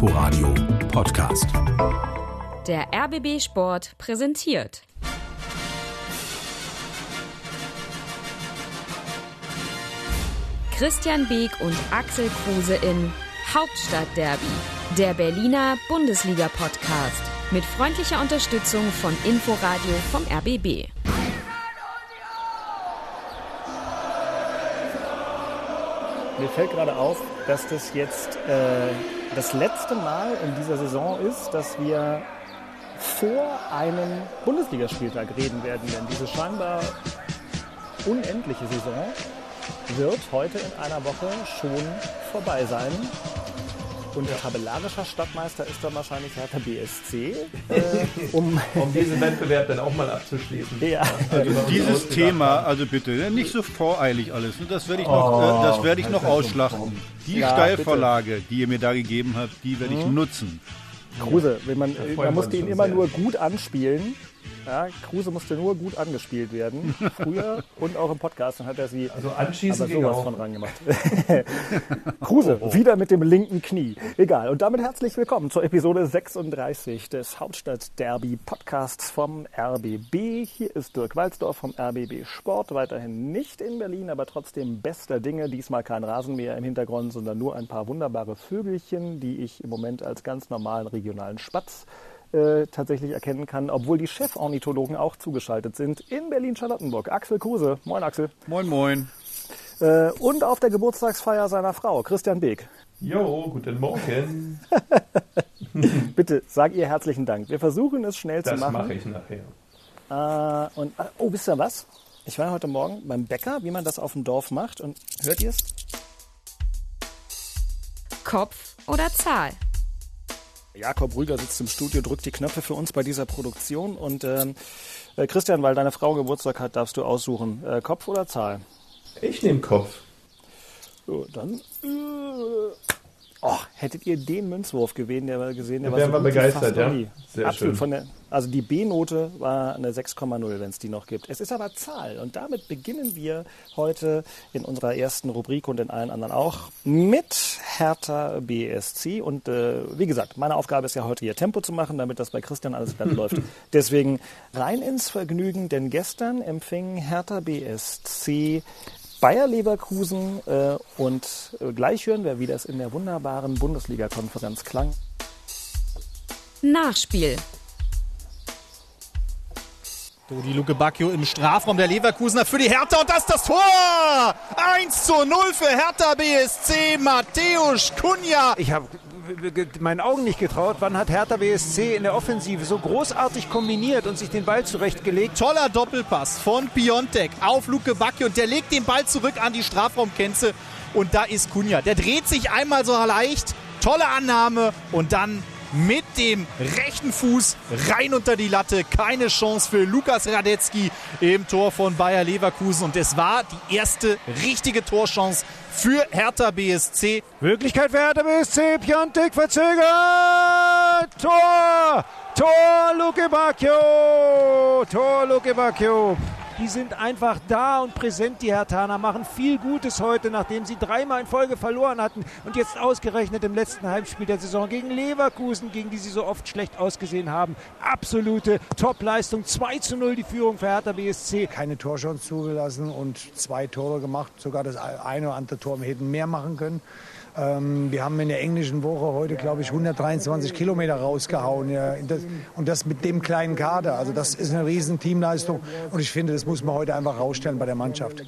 Inforadio Podcast. Der RBB Sport präsentiert. Christian Beek und Axel Kruse in Hauptstadtderby, der Berliner Bundesliga-Podcast mit freundlicher Unterstützung von Inforadio vom RBB. Mir fällt gerade auf, dass das jetzt äh, das letzte Mal in dieser Saison ist, dass wir vor einem Bundesligaspieltag reden werden. Denn diese scheinbar unendliche Saison wird heute in einer Woche schon vorbei sein. Und tabellarischer Stadtmeister ist dann wahrscheinlich Hertha BSC. Äh, um, um diesen Wettbewerb dann auch mal abzuschließen. Ja. Also dieses Thema, also bitte, nicht so voreilig alles. ne? Das werde ich noch, äh, das werde ich noch ausschlachten. Die Ja, Steilvorlage, die ihr mir da gegeben habt, die werde ich nutzen. Kruse, wenn man, freuen man musste ihn immer sehr. nur gut anspielen. Ja, Kruse musste nur gut angespielt werden. Früher und auch im Podcast. Dann hat er sie Also anschießen aber sowas auch. von rangemacht. Kruse, wieder mit dem linken Knie. Egal. Und damit herzlich willkommen zur Episode 36 des Hauptstadt-Derby Podcasts vom RBB. Hier ist Dirk Walzdorf vom RBB Sport. Weiterhin nicht in Berlin, aber trotzdem bester Dinge. Diesmal kein Rasenmäher im Hintergrund, sondern nur ein paar wunderbare Vögelchen, die ich im Moment als ganz normalen regionalen Spatz äh, tatsächlich erkennen kann, obwohl die Chefornithologen auch zugeschaltet sind in Berlin-Charlottenburg. Axel Kruse. Moin Axel. Moin, moin. Äh, und auf der Geburtstagsfeier seiner Frau, Christian Beek. Jo, guten Morgen. Bitte sag ihr herzlichen Dank. Wir versuchen es schnell Das zu machen. mache ich nachher. Äh, und, äh, oh, wisst ihr was? Ich war heute Morgen beim Bäcker, wie man das auf dem Dorf macht. Und hört ihr es? Kopf oder Zahl? Jakob Rüger sitzt im Studio, drückt die Knöpfe für uns bei dieser Produktion. Und ähm, äh, Christian, weil deine Frau Geburtstag hat, darfst du aussuchen. Äh, Kopf oder Zahl? Ich nehme Kopf. So, dann. Äh, oh, hättet ihr den Münzwurf gesehen, der war gesehen, der war wären so wir begeistert, ja. Absolut. schön. Von der, also die B-Note war eine 6,0, wenn es die noch gibt. Es ist aber Zahl und damit beginnen wir heute in unserer ersten Rubrik und in allen anderen auch mit Hertha BSC. Und äh, wie gesagt, meine Aufgabe ist ja heute hier Tempo zu machen, damit das bei Christian alles glatt läuft. Deswegen rein ins Vergnügen, denn gestern empfing Hertha BSC Bayer Leverkusen äh, und äh, gleich hören wir, wie das in der wunderbaren Bundesliga-Konferenz klang. Nachspiel. So, die Luke Bacchio im Strafraum der Leverkusener für die Hertha und das ist das Tor! 1 zu 0 für Hertha BSC, Matthäus Kunja. Ich habe meinen Augen nicht getraut. Wann hat Hertha BSC in der Offensive so großartig kombiniert und sich den Ball zurechtgelegt? Toller Doppelpass von Piontek auf Luke Bacchio und der legt den Ball zurück an die Strafraumgrenze und da ist Kunja. Der dreht sich einmal so leicht, tolle Annahme und dann mit dem rechten Fuß rein unter die Latte. Keine Chance für Lukas Radetzky im Tor von Bayer Leverkusen und es war die erste richtige Torchance für Hertha BSC. Möglichkeit für Hertha BSC. Piontek verzögert. Tor! Tor Luke Bacchio! Tor Luke Bacchio! Die sind einfach da und präsent, die Hertaner, machen viel Gutes heute, nachdem sie dreimal in Folge verloren hatten und jetzt ausgerechnet im letzten Heimspiel der Saison gegen Leverkusen, gegen die sie so oft schlecht ausgesehen haben. Absolute Topleistung, 2 zu 0 die Führung für Hertha BSC. keine Torchance zugelassen und zwei Tore gemacht. Sogar das eine oder andere Tor hätten mehr machen können. Ähm, wir haben in der englischen Woche heute, glaube ich, 123 Kilometer rausgehauen. Ja, das, und das mit dem kleinen Kader. Also das ist eine riesen Teamleistung. Und ich finde, das muss man heute einfach rausstellen bei der Mannschaft.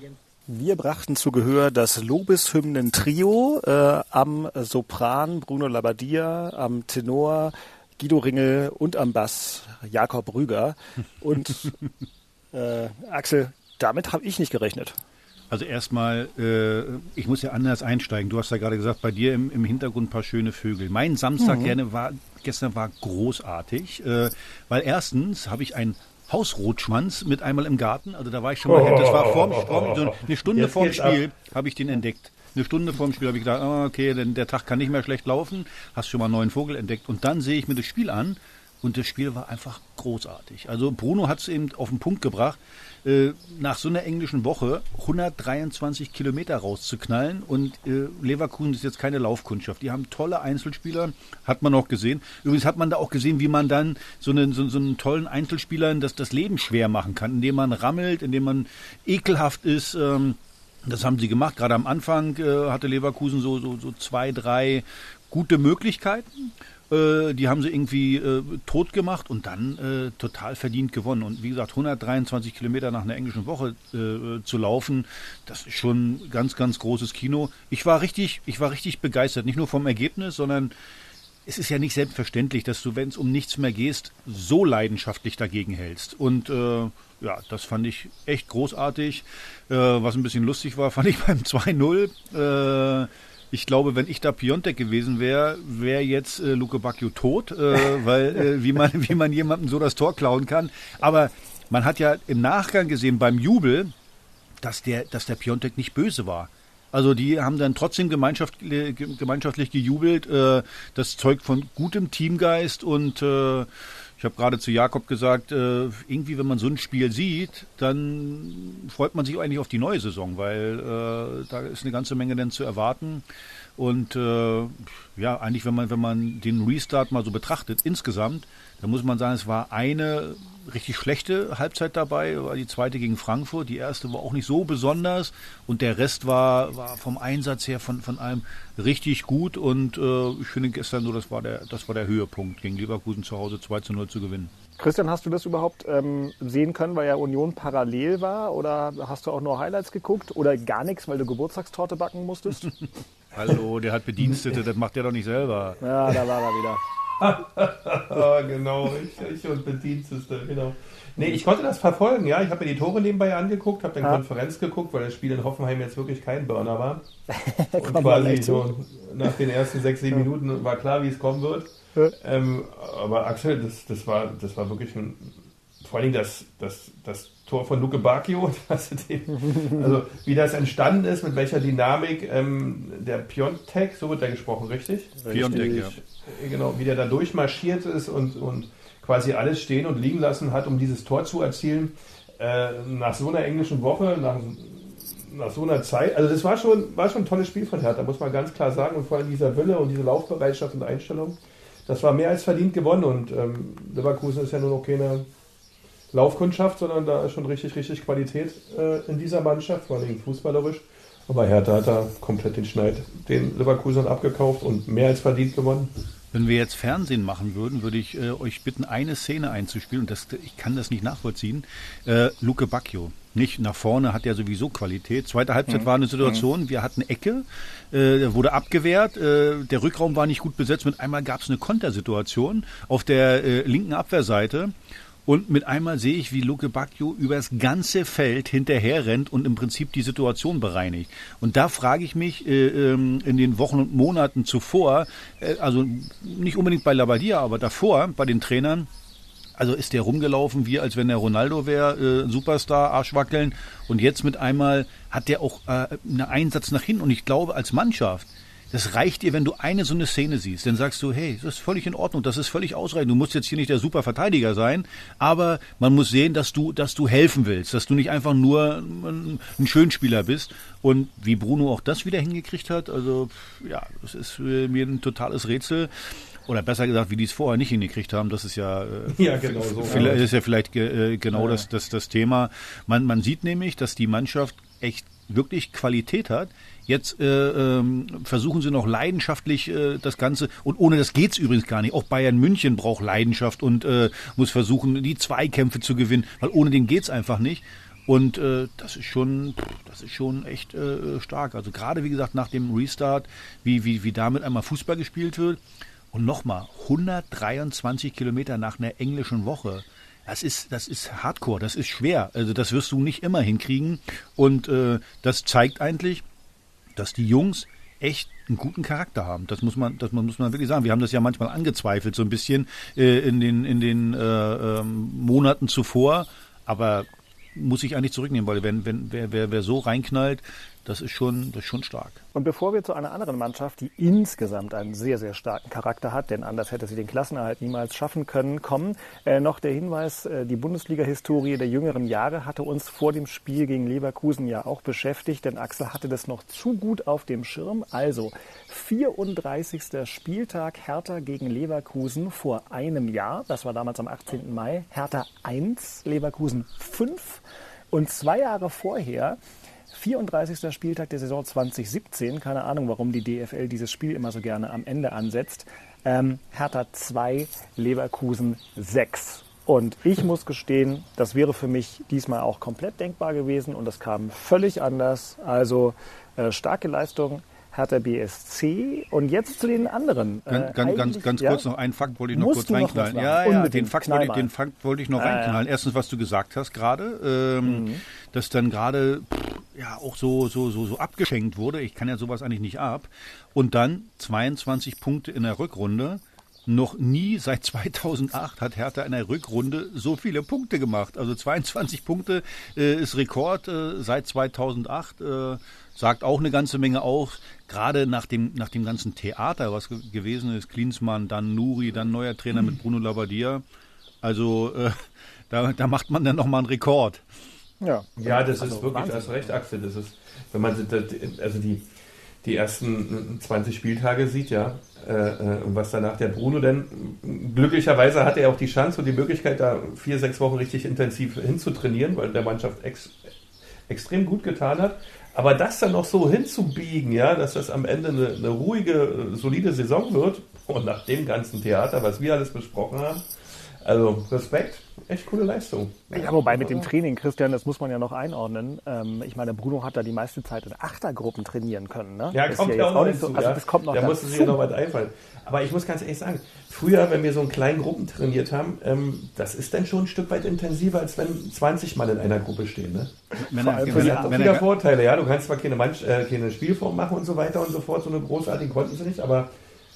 Wir brachten zu Gehör das Lobeshymnen-Trio äh, am Sopran Bruno Labbadia, am Tenor Guido Ringel und am Bass Jakob Rüger. Und äh, Axel, damit habe ich nicht gerechnet. Also erstmal, äh, ich muss ja anders einsteigen. Du hast ja gerade gesagt, bei dir im, im Hintergrund ein paar schöne Vögel. Mein Samstag gerne war, gestern war großartig, äh, weil erstens habe ich ein Hausrotschwanz mit einmal im Garten. Also da war ich schon mal, das war vorm, vorm, so eine Stunde Jetzt vorm. Spiel habe ich den entdeckt. Eine Stunde vorm Spiel habe ich gedacht, ah, okay, denn der Tag kann nicht mehr schlecht laufen. Hast schon mal einen neuen Vogel entdeckt. Und dann sehe ich mir das Spiel an und das Spiel war einfach großartig. Also Bruno hat es eben auf den Punkt gebracht, äh, nach so einer englischen Woche 123 Kilometer rauszuknallen und äh, Leverkusen ist jetzt keine Laufkundschaft. Die haben tolle Einzelspieler, hat man auch gesehen. Übrigens hat man da auch gesehen, wie man dann so einen, so, so einen tollen Einzelspielern das, das Leben schwer machen kann, indem man rammelt, indem man ekelhaft ist. Ähm, das haben sie gemacht. Gerade am Anfang äh, hatte Leverkusen so, so, so zwei, drei gute Möglichkeiten. Äh, die haben sie irgendwie äh, tot gemacht und dann äh, total verdient gewonnen. Und wie gesagt, 123 Kilometer nach einer englischen Woche äh, zu laufen, das ist schon ganz, ganz großes Kino. Ich war richtig, ich war richtig begeistert. Nicht nur vom Ergebnis, sondern es ist ja nicht selbstverständlich, dass du, wenn es um nichts mehr gehst, so leidenschaftlich dagegen hältst. Und ja, das fand ich echt großartig. Äh, was ein bisschen lustig war, fand ich beim 2-0. Äh, ich glaube, wenn ich da Piontek gewesen wäre, wäre jetzt äh, Luke Bacchio tot, äh, weil äh, wie man wie man jemandem so das Tor klauen kann. Aber man hat ja im Nachgang gesehen beim Jubel, dass der dass der Piontek nicht böse war. Also die haben dann trotzdem gemeinschaft, gemeinschaftlich gejubelt. Äh, das zeugt von gutem Teamgeist und äh, ich habe gerade zu Jakob gesagt, äh, irgendwie, wenn man so ein Spiel sieht, dann freut man sich eigentlich auf die neue Saison, weil äh, da ist eine ganze Menge dann zu erwarten. Und äh, ja, eigentlich, wenn man, wenn man den Restart mal so betrachtet, insgesamt, dann muss man sagen, es war eine richtig schlechte Halbzeit dabei, war die zweite gegen Frankfurt. Die erste war auch nicht so besonders und der Rest war, war vom Einsatz her von, von allem richtig gut und äh, ich finde gestern so, das war der, das war der Höhepunkt, gegen Leverkusen zu Hause 2 zu 0 zu gewinnen. Christian, hast du das überhaupt ähm, sehen können, weil ja Union parallel war? Oder hast du auch nur Highlights geguckt? Oder gar nichts, weil du Geburtstagstorte backen musstest? Hallo, der hat Bedienstete, das macht der doch nicht selber. Ja, da war er wieder. ah, genau, ich, ich und Bediensteste, genau. Nee, ich konnte das verfolgen, ja. Ich habe mir die Tore nebenbei angeguckt, habe dann ja. Konferenz geguckt, weil das Spiel in Hoffenheim jetzt wirklich kein Burner war. Und quasi so nach den ersten sechs, sieben Minuten war klar, wie es kommen wird. Ähm, aber Axel, das, das, war, das war wirklich ein, vor allem das, das, das Tor von Luke Bacchio, also wie das entstanden ist, mit welcher Dynamik ähm, der Piontek, so wird da gesprochen, richtig? Piontek, ja. Genau, wie der da durchmarschiert ist und, und quasi alles stehen und liegen lassen hat, um dieses Tor zu erzielen. Äh, nach so einer englischen Woche, nach, nach so einer Zeit, also das war schon, war schon ein tolles Spiel von Hertha, muss man ganz klar sagen. Und vor allem dieser Wille und diese Laufbereitschaft und Einstellung, das war mehr als verdient gewonnen. Und ähm, Leverkusen ist ja nur noch keine Laufkundschaft, sondern da ist schon richtig, richtig Qualität äh, in dieser Mannschaft, vor allem fußballerisch. Aber Hertha hat da komplett den Schneid den Leverkusen abgekauft und mehr als verdient gewonnen. Wenn wir jetzt Fernsehen machen würden, würde ich äh, euch bitten, eine Szene einzuspielen. Und das, ich kann das nicht nachvollziehen. Äh, Luke Bacchio. Nicht nach vorne hat er sowieso Qualität. Zweite Halbzeit mhm. war eine Situation, wir hatten Ecke, äh, wurde abgewehrt, äh, der Rückraum war nicht gut besetzt. Mit einmal gab es eine Kontersituation auf der äh, linken Abwehrseite. Und mit einmal sehe ich, wie Luke Bacchio übers ganze Feld hinterher rennt und im Prinzip die Situation bereinigt. Und da frage ich mich äh, ähm, in den Wochen und Monaten zuvor, äh, also nicht unbedingt bei Labadia, aber davor bei den Trainern, also ist der rumgelaufen, wie als wenn der Ronaldo wäre, äh, Superstar, Arschwackeln. Und jetzt mit einmal hat der auch äh, einen Einsatz nach hinten. Und ich glaube, als Mannschaft das reicht dir, wenn du eine so eine Szene siehst. Dann sagst du, hey, das ist völlig in Ordnung, das ist völlig ausreichend. Du musst jetzt hier nicht der super Verteidiger sein, aber man muss sehen, dass du, dass du helfen willst, dass du nicht einfach nur ein, ein Schönspieler bist. Und wie Bruno auch das wieder hingekriegt hat, also ja, das ist mir ein totales Rätsel. Oder besser gesagt, wie die es vorher nicht hingekriegt haben, das ist ja, äh, ja genau so. Vielleicht, ist ja vielleicht äh, genau ja. Das, das, das Thema. Man, man sieht nämlich, dass die Mannschaft echt wirklich Qualität hat. Jetzt äh, ähm, versuchen sie noch leidenschaftlich äh, das Ganze und ohne das geht's übrigens gar nicht. Auch Bayern München braucht Leidenschaft und äh, muss versuchen, die Zweikämpfe zu gewinnen, weil ohne den geht's einfach nicht. Und äh, das ist schon, das ist schon echt äh, stark. Also gerade wie gesagt nach dem Restart, wie wie wie damit einmal Fußball gespielt wird und nochmal 123 Kilometer nach einer englischen Woche. Das ist, das ist Hardcore, das ist schwer. Also das wirst du nicht immer hinkriegen. Und äh, das zeigt eigentlich, dass die Jungs echt einen guten Charakter haben. Das muss man, das muss man wirklich sagen. Wir haben das ja manchmal angezweifelt, so ein bisschen äh, in den, in den äh, ähm, Monaten zuvor. Aber muss ich eigentlich zurücknehmen, weil wenn, wenn, wer, wer, wer so reinknallt, das ist schon, das ist schon stark. Und bevor wir zu einer anderen Mannschaft, die insgesamt einen sehr, sehr starken Charakter hat, denn anders hätte sie den Klassenerhalt niemals schaffen können, kommen, äh, noch der Hinweis, äh, die Bundesliga-Historie der jüngeren Jahre hatte uns vor dem Spiel gegen Leverkusen ja auch beschäftigt, denn Axel hatte das noch zu gut auf dem Schirm. Also 34. Spieltag Hertha gegen Leverkusen vor einem Jahr, das war damals am 18. Mai, Hertha 1, Leverkusen 5 und zwei Jahre vorher 34. Spieltag der Saison 2017. Keine Ahnung, warum die DFL dieses Spiel immer so gerne am Ende ansetzt. Ähm, Hertha 2, Leverkusen 6. Und ich muss gestehen, das wäre für mich diesmal auch komplett denkbar gewesen und das kam völlig anders. Also äh, starke Leistung Hertha BSC und jetzt zu den anderen. Ganz, ganz, ganz, ganz ja, kurz noch einen Fakt wollte ich noch kurz reinknallen. Ja, ja, den Fakt, wollte ich, den Fakt wollte ich noch ah, reinknallen. Ja. Erstens, was du gesagt hast gerade, ähm, mhm. dass dann gerade ja auch so, so, so, so abgeschenkt wurde. Ich kann ja sowas eigentlich nicht ab. Und dann 22 Punkte in der Rückrunde. Noch nie seit 2008 hat Hertha in der Rückrunde so viele Punkte gemacht. Also 22 Punkte äh, ist Rekord äh, seit 2008. Äh, sagt auch eine ganze Menge aus. Gerade nach dem, nach dem ganzen Theater, was gewesen ist. Klinsmann, dann Nuri, dann neuer Trainer mit Bruno Labbadia. Also äh, da, da macht man dann nochmal einen Rekord. Ja, ja das also ist wirklich, Wahnsinn. hast recht, Axel. Das ist, wenn man also die, die ersten 20 Spieltage sieht, ja, äh, äh, und was danach der Bruno denn, glücklicherweise hatte er auch die Chance und die Möglichkeit, da vier, sechs Wochen richtig intensiv hinzutrainieren, weil der Mannschaft ex, extrem gut getan hat. Aber das dann noch so hinzubiegen, ja, dass das am Ende eine, eine ruhige, solide Saison wird und nach dem ganzen Theater, was wir alles besprochen haben, also Respekt, echt coole Leistung. Ja, wobei mit dem Training, Christian, das muss man ja noch einordnen. Ähm, ich meine, Bruno hat da die meiste Zeit in Achtergruppen trainieren können. Ne? Ja, das kommt ja, auch noch nicht so. Also das kommt noch Da musste sich ja noch was einfallen. Aber ich muss ganz ehrlich sagen, früher, wenn wir so in kleinen Gruppen trainiert haben, ähm, das ist dann schon ein Stück weit intensiver, als wenn 20 Mann in einer Gruppe stehen. Ne? Wenn Vor allem er, wenn hat wieder Vorteile. Ja, du kannst zwar keine, Mann, äh, keine Spielform machen und so weiter und so fort, so eine großartige konnten sie nicht, aber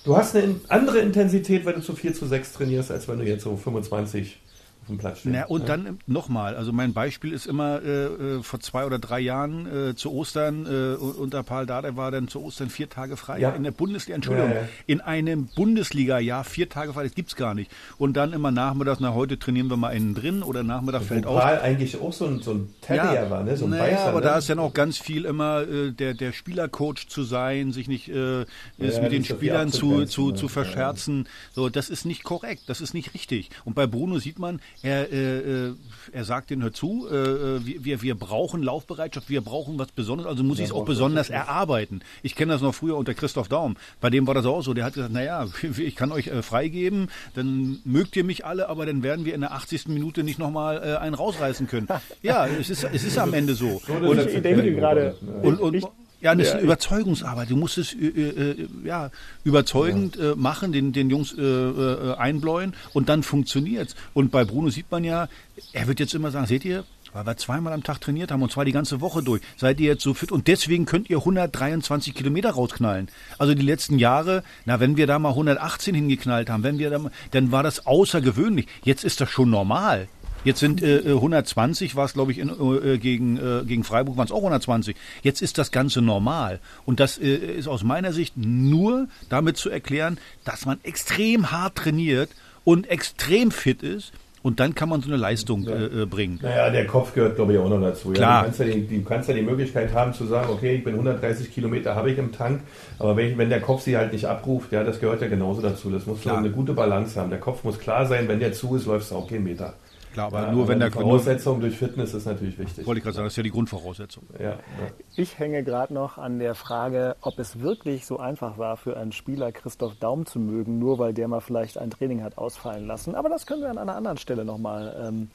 Du hast eine andere Intensität, wenn du zu 4 zu 6 trainierst, als wenn du jetzt so 25 auf dem Platz stehst. Na, und ja. dann nochmal, also mein Beispiel ist immer äh, äh, vor zwei oder drei Jahren äh, zu Ostern, äh, unter Paul Dardai war dann zu Ostern vier Tage frei. Ja. In der Bundesliga, Entschuldigung, ja, in einem Bundesliga-Jahr vier Tage frei, das gibt's gar nicht. Und dann immer nachmittags, na heute trainieren wir mal innen drin oder Nachmittag und fällt aus. Paul eigentlich auch so ein, so ein Terrier war, ne? so ein naja, Weißer, aber ne? da ist ja noch ganz viel immer äh, der, der Spielercoach zu sein, sich nicht äh, mit den Spielern zu, zu, zu verscherzen. So, das ist nicht korrekt, das ist nicht richtig. Und bei Bruno sieht man, er, äh, äh, er sagt den hör zu, äh, äh wir, wir brauchen Laufbereitschaft, wir brauchen was Besonderes, also muss ich es auch besonders erarbeiten. Ich kenne das noch früher unter Christoph Daum. Bei dem war das auch so. Der hat gesagt, naja, ich kann euch äh, freigeben, dann mögt ihr mich alle, aber dann werden wir in der 80. Minute nicht nochmal äh, einen rausreißen können. ja, es ist, es ist am Ende so. Und, und, und, und, ja, das ist eine Überzeugungsarbeit. Du musst es äh, äh, ja, überzeugend äh, machen, den, den Jungs äh, äh, einbläuen und dann funktioniert's. Und bei Bruno sieht man ja, er wird jetzt immer sagen, seht ihr, weil wir zweimal am Tag trainiert haben und zwar die ganze Woche durch. Seid ihr jetzt so fit und deswegen könnt ihr 123 Kilometer rausknallen. Also die letzten Jahre, na, wenn wir da mal 118 hingeknallt haben, wenn wir da mal, dann war das außergewöhnlich. Jetzt ist das schon normal. Jetzt sind äh, 120, war es glaube ich in, äh, gegen, äh, gegen Freiburg waren es auch 120. Jetzt ist das Ganze normal. Und das äh, ist aus meiner Sicht nur damit zu erklären, dass man extrem hart trainiert und extrem fit ist. Und dann kann man so eine Leistung ja. äh, äh bringen. Naja, der Kopf gehört, glaube ich, auch noch dazu. Klar. Ja, du, kannst ja die, du kannst ja die Möglichkeit haben zu sagen, okay, ich bin 130 Kilometer, habe ich im Tank, aber wenn, wenn der Kopf sie halt nicht abruft, ja, das gehört ja genauso dazu. Das muss so eine gute Balance haben. Der Kopf muss klar sein, wenn der zu ist, läufst du auch keinen Meter. Klar, aber ja, nur wenn der Voraussetzung durch Fitness ist natürlich wichtig. Wollte ich gerade sagen, das ist ja die Grundvoraussetzung. Ja, ja. Ich hänge gerade noch an der Frage, ob es wirklich so einfach war für einen Spieler Christoph Daum zu mögen, nur weil der mal vielleicht ein Training hat ausfallen lassen. Aber das können wir an einer anderen Stelle nochmal ähm,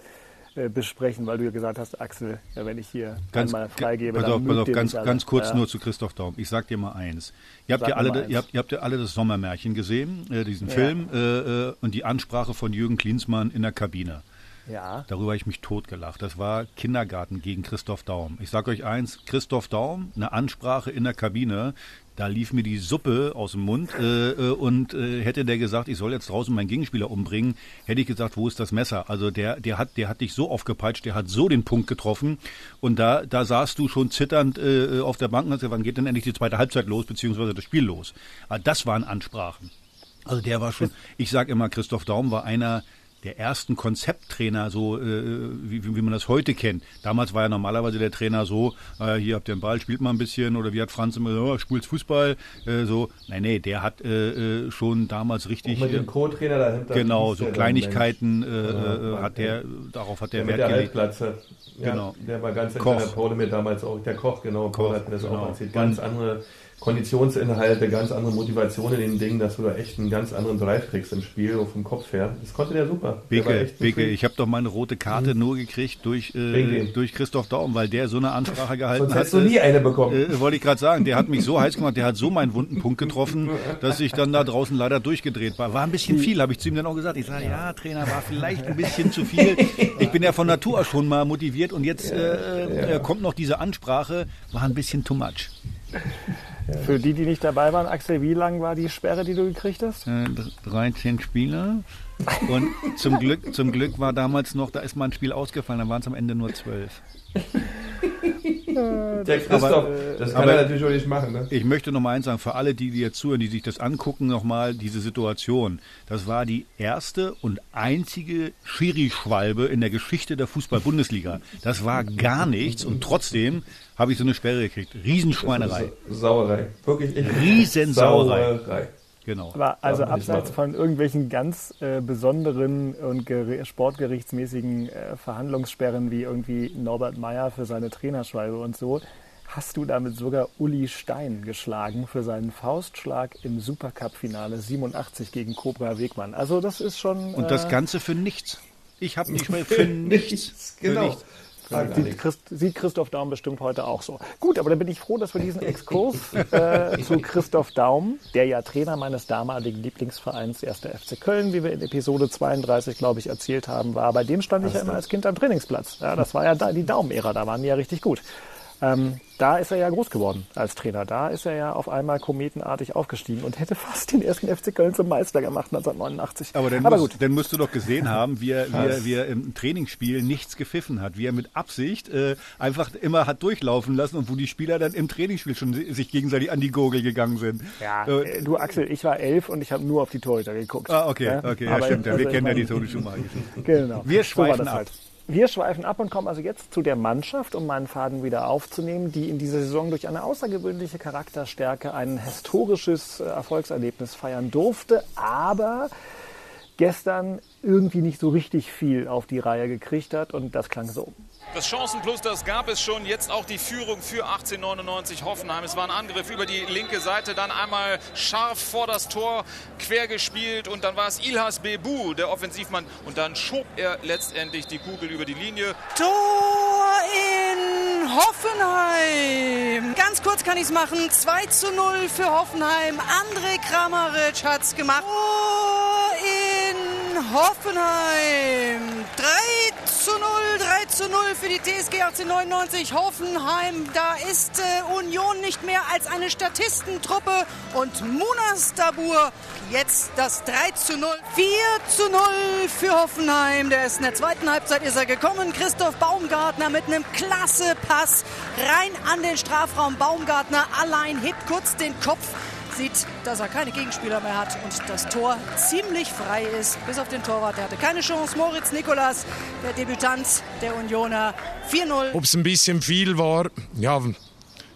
äh, besprechen, weil du ja gesagt hast, Axel, ja, wenn ich hier ganz, einmal freigebe, pass auf, pass auf, ganz, ganz kurz ja. nur zu Christoph Daum. Ich sag dir mal eins. Ihr habt, ja alle, ihr, habt, ihr habt ja alle das Sommermärchen gesehen, äh, diesen Film äh, äh, und die Ansprache von Jürgen Klinsmann in der Kabine. Ja. Darüber habe ich mich totgelacht. Das war Kindergarten gegen Christoph Daum. Ich sage euch eins, Christoph Daum, eine Ansprache in der Kabine, da lief mir die Suppe aus dem Mund äh, äh, und äh, hätte der gesagt, ich soll jetzt draußen meinen Gegenspieler umbringen, hätte ich gesagt, wo ist das Messer? Also der, der hat, der hat dich so aufgepeitscht, der hat so den Punkt getroffen und da, da saßt du schon zitternd äh, auf der Bank und hast gesagt, wann geht denn endlich die zweite Halbzeit los, beziehungsweise das Spiel los? Aber das waren Ansprachen. Also der war schon, ich sage immer, Christoph Daum war einer der ersten Konzepttrainer, so äh, wie, wie man das heute kennt. Damals war ja normalerweise der Trainer so, äh, hier habt ihr den Ball, spielt mal ein bisschen, oder wie hat Franz immer so, oh, spielt Fußball, äh, so. Nein, nee, der hat äh, äh, schon damals richtig. Auch mit dem äh, Co-Trainer dahinter. Genau, so der Kleinigkeiten äh, Ja, äh, hat der, darauf hat Der der Wert der gelegt. Halbplatze. Ja, Genau. Der war ganz Koch. der Paul mir damals auch. Der Koch, genau. Koch, Paul hat mir das genau. auch erzählt. Ganz andere Konditionsinhalte, ganz andere Motivation in den Dingen, dass du da echt einen ganz anderen Drive kriegst im Spiel, auch vom Kopf her. Das konnte der super. Beke, Beke, ich habe doch meine rote Karte nur gekriegt durch, äh, durch Christoph Daum, weil der so eine Ansprache gehalten Sonst hat. hättest du nie eine bekommen. Äh, wollte ich gerade sagen, der hat mich so heiß gemacht, der hat so meinen wunden Punkt getroffen, dass ich dann da draußen leider durchgedreht war. War ein bisschen viel, habe ich zu ihm dann auch gesagt. Ich sage, ja, Trainer, war vielleicht ein bisschen zu viel. Ich bin ja von Natur aus schon mal motiviert und jetzt äh, äh, kommt noch diese Ansprache, war ein bisschen too much. Für die, die nicht dabei waren, Axel, wie lang war die Sperre, die du gekriegt hast? Äh, 13 Spieler und zum Glück, zum Glück war damals noch, da ist mal ein Spiel ausgefallen, dann waren es am Ende nur 12. Der Christoph, aber, das kann aber- er natürlich auch nicht machen. Ne? Ich möchte noch mal eins sagen, für alle, die, die jetzt zuhören, die sich das angucken, noch mal diese Situation. Das war die erste und einzige Schiri-Schwalbe in der Geschichte der Fußball-Bundesliga. Das war gar nichts und trotzdem habe ich so eine Sperre gekriegt. Riesenschweinerei. Sauerei. Wirklich. Ich, Riesensauerei. Sauerei. Genau. Aber also nicht abseits von irgendwelchen ganz äh, besonderen und geri- sportgerichtsmäßigen äh, Verhandlungssperren wie irgendwie Norbert Meyer für seine Trainerschwalbe und so, hast du damit sogar Uli Stein geschlagen für seinen Faustschlag im Supercup-Finale 87 gegen Cobra Wegmann. Also das ist schon... Und das äh, Ganze für nichts. Ich habe die Sperre für nichts. Für Genau. nichts. Frag Sieht. Christ, sieht Christoph Daum bestimmt heute auch so. Gut, aber dann bin ich froh, dass wir diesen Exkurs äh, zu Christoph Daum, der ja Trainer meines damaligen Lieblingsvereins 1. FC Köln, wie wir in Episode 32, glaube ich, erzählt haben, war. Bei dem stand ich ja immer als Kind am Trainingsplatz. Ja, das war ja da, die Daumen-Ära, da waren die ja richtig gut. Ähm, da ist er ja groß geworden als Trainer. Da ist er ja auf einmal kometenartig aufgestiegen und hätte fast den ersten FC Köln zum Meister gemacht 1989. Aber dann, aber musst, gut. dann musst du doch gesehen haben, wie er, wie, er, wie er im Trainingsspiel nichts gepfiffen hat, wie er mit Absicht äh, einfach immer hat durchlaufen lassen und wo die Spieler dann im Trainingsspiel schon si- sich gegenseitig an die Gurgel gegangen sind. Ja, Äh, äh, du Axel, ich war elf und ich habe nur auf die Torhüter geguckt. ah, okay, okay, ja, stimmt. Ja, wir also kennen ja die meine- Tode Schumacher. Genau. Wir So schweifen das ab. halt. Wir schweifen ab und kommen also jetzt zu der Mannschaft, um meinen Faden wieder aufzunehmen, die in dieser Saison durch eine außergewöhnliche Charakterstärke ein historisches äh, Erfolgserlebnis feiern durfte, aber gestern irgendwie nicht so richtig viel auf die Reihe gekriegt hat und das klang so. Das Chancenplus, das gab es schon. Jetzt auch die Führung für 1899 Hoffenheim. Es war ein Angriff über die linke Seite, dann einmal scharf vor das Tor quer gespielt und dann war es Ilhas Bebu, der Offensivmann. Und dann schob er letztendlich die Kugel über die Linie. Tor in Hoffenheim. Ganz kurz kann ich es machen. 2 zu 0 für Hoffenheim. André Kramaric hat es gemacht. Tor in Hoffenheim. 3 zu 0, 3 zu 0 für die TSG 1899 Hoffenheim. Da ist äh, Union nicht mehr als eine Statistentruppe. Und Munas Dabur jetzt das 3 zu 0. 4 zu 0 für Hoffenheim. Der ist in der zweiten Halbzeit ist er gekommen. Christoph Baumgartner mit einem klasse Pass rein an den Strafraum. Baumgartner allein hebt kurz den Kopf. Sieht, dass er keine Gegenspieler mehr hat und das Tor ziemlich frei ist. Bis auf den Torwart. Der hatte keine Chance. Moritz Nikolas, der Debütant der Unioner. 4-0. Ob es ein bisschen viel war, ja,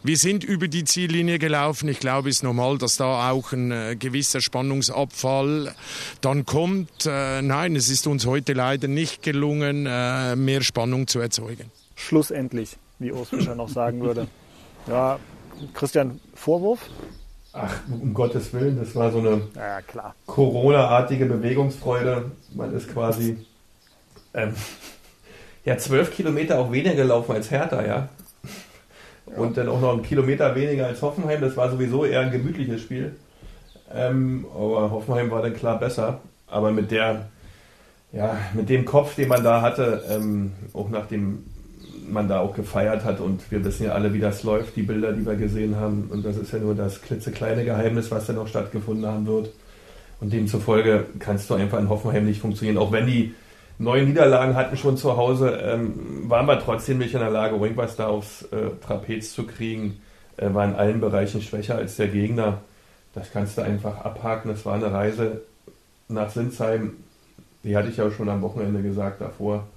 wir sind über die Ziellinie gelaufen. Ich glaube, es ist normal, dass da auch ein äh, gewisser Spannungsabfall dann kommt. Äh, nein, es ist uns heute leider nicht gelungen, äh, mehr Spannung zu erzeugen. Schlussendlich, wie Urs Fischer noch sagen würde. Ja, Christian, Vorwurf? Ach, um Gottes Willen, das war so eine Ja. Corona-artige Bewegungsfreude. Man ist quasi ähm, ja zwölf Kilometer auch weniger gelaufen als Hertha, ja. Und dann auch noch einen Kilometer weniger als Hoffenheim. Das war sowieso eher ein gemütliches Spiel. Ähm, aber Hoffenheim war dann klar besser. Aber mit der ja, mit dem Kopf, den man da hatte, ähm, auch nachdem man da auch gefeiert hat und wir wissen ja alle, wie das läuft, die Bilder, die wir gesehen haben. Und das ist ja nur das klitzekleine Geheimnis, was da noch stattgefunden haben wird. Und demzufolge kannst du einfach in Hoffenheim nicht funktionieren, auch wenn die neun Niederlagen hatten schon zu Hause, ähm, waren wir trotzdem nicht in der Lage, irgendwas da aufs äh, Trapez zu kriegen, äh, war in allen Bereichen schwächer als der Gegner. Das kannst du einfach abhaken. Das war eine Reise nach Sinsheim, die hatte ich ja schon am Wochenende gesagt davor,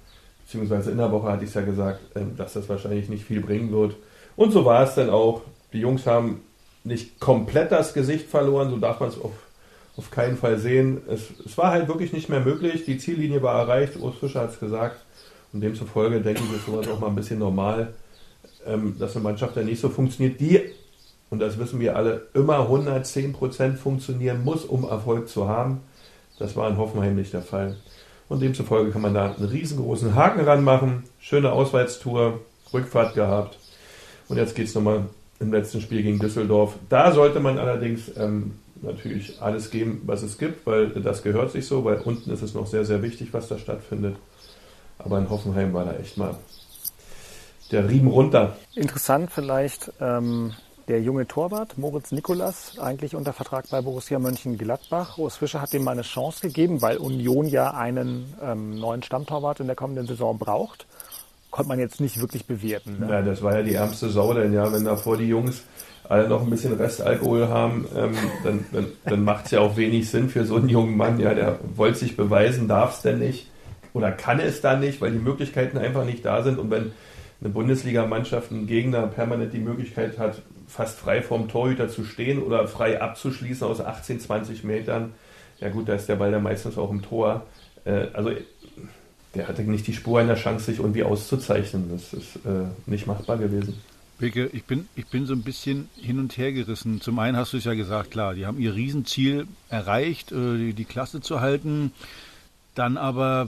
beziehungsweise in der Woche hatte ich es ja gesagt, ähm, dass das wahrscheinlich nicht viel bringen wird. Und so war es dann auch. Die Jungs haben nicht komplett das Gesicht verloren, so darf man es auf, auf keinen Fall sehen. Es, es war halt wirklich nicht mehr möglich. Die Ziellinie war erreicht, Urs Fischer hat es gesagt. Und demzufolge denke ich, ist sowas auch mal ein bisschen normal, ähm, dass eine Mannschaft ja nicht so funktioniert, die, und das wissen wir alle, immer 110% funktionieren muss, um Erfolg zu haben. Das war in Hoffenheim nicht der Fall. Und demzufolge kann man da einen riesengroßen Haken ranmachen. Schöne Auswärtstour, Rückfahrt gehabt. Und jetzt geht es nochmal im letzten Spiel gegen Düsseldorf. Da sollte man allerdings ähm, natürlich alles geben, was es gibt, weil das gehört sich so, weil unten ist es noch sehr, sehr wichtig, was da stattfindet. Aber in Hoffenheim war da echt mal der Riemen runter. Interessant vielleicht ähm, der junge Torwart Moritz Nikolas, eigentlich unter Vertrag bei Borussia Mönchengladbach. Urs Fischer hat ihm mal eine Chance gegeben, weil Union ja einen ähm, neuen Stammtorwart in der kommenden Saison braucht. Konnte man jetzt nicht wirklich bewerten. Ne? Ja, das war ja die ärmste Sau, denn ja, wenn davor die Jungs alle noch ein bisschen Restalkohol haben, ähm, dann, dann, dann macht es ja auch wenig Sinn für so einen jungen Mann. Ja, der wollte sich beweisen, darf es denn nicht oder kann es dann nicht, weil die Möglichkeiten einfach nicht da sind. Und wenn eine Bundesligamannschaft, ein Gegner permanent die Möglichkeit hat, fast frei vorm Torhüter zu stehen oder frei abzuschließen aus 18, 20 Metern, ja gut, da ist der Ball dann meistens auch im Tor. Äh, also der hatte nicht die Spur einer Chance, sich irgendwie auszuzeichnen. Das ist äh, nicht machbar gewesen. Beke, ich bin, ich bin so ein bisschen hin und her gerissen. Zum einen hast du es ja gesagt, klar, die haben ihr Riesenziel erreicht, äh, die, die Klasse zu halten. Dann aber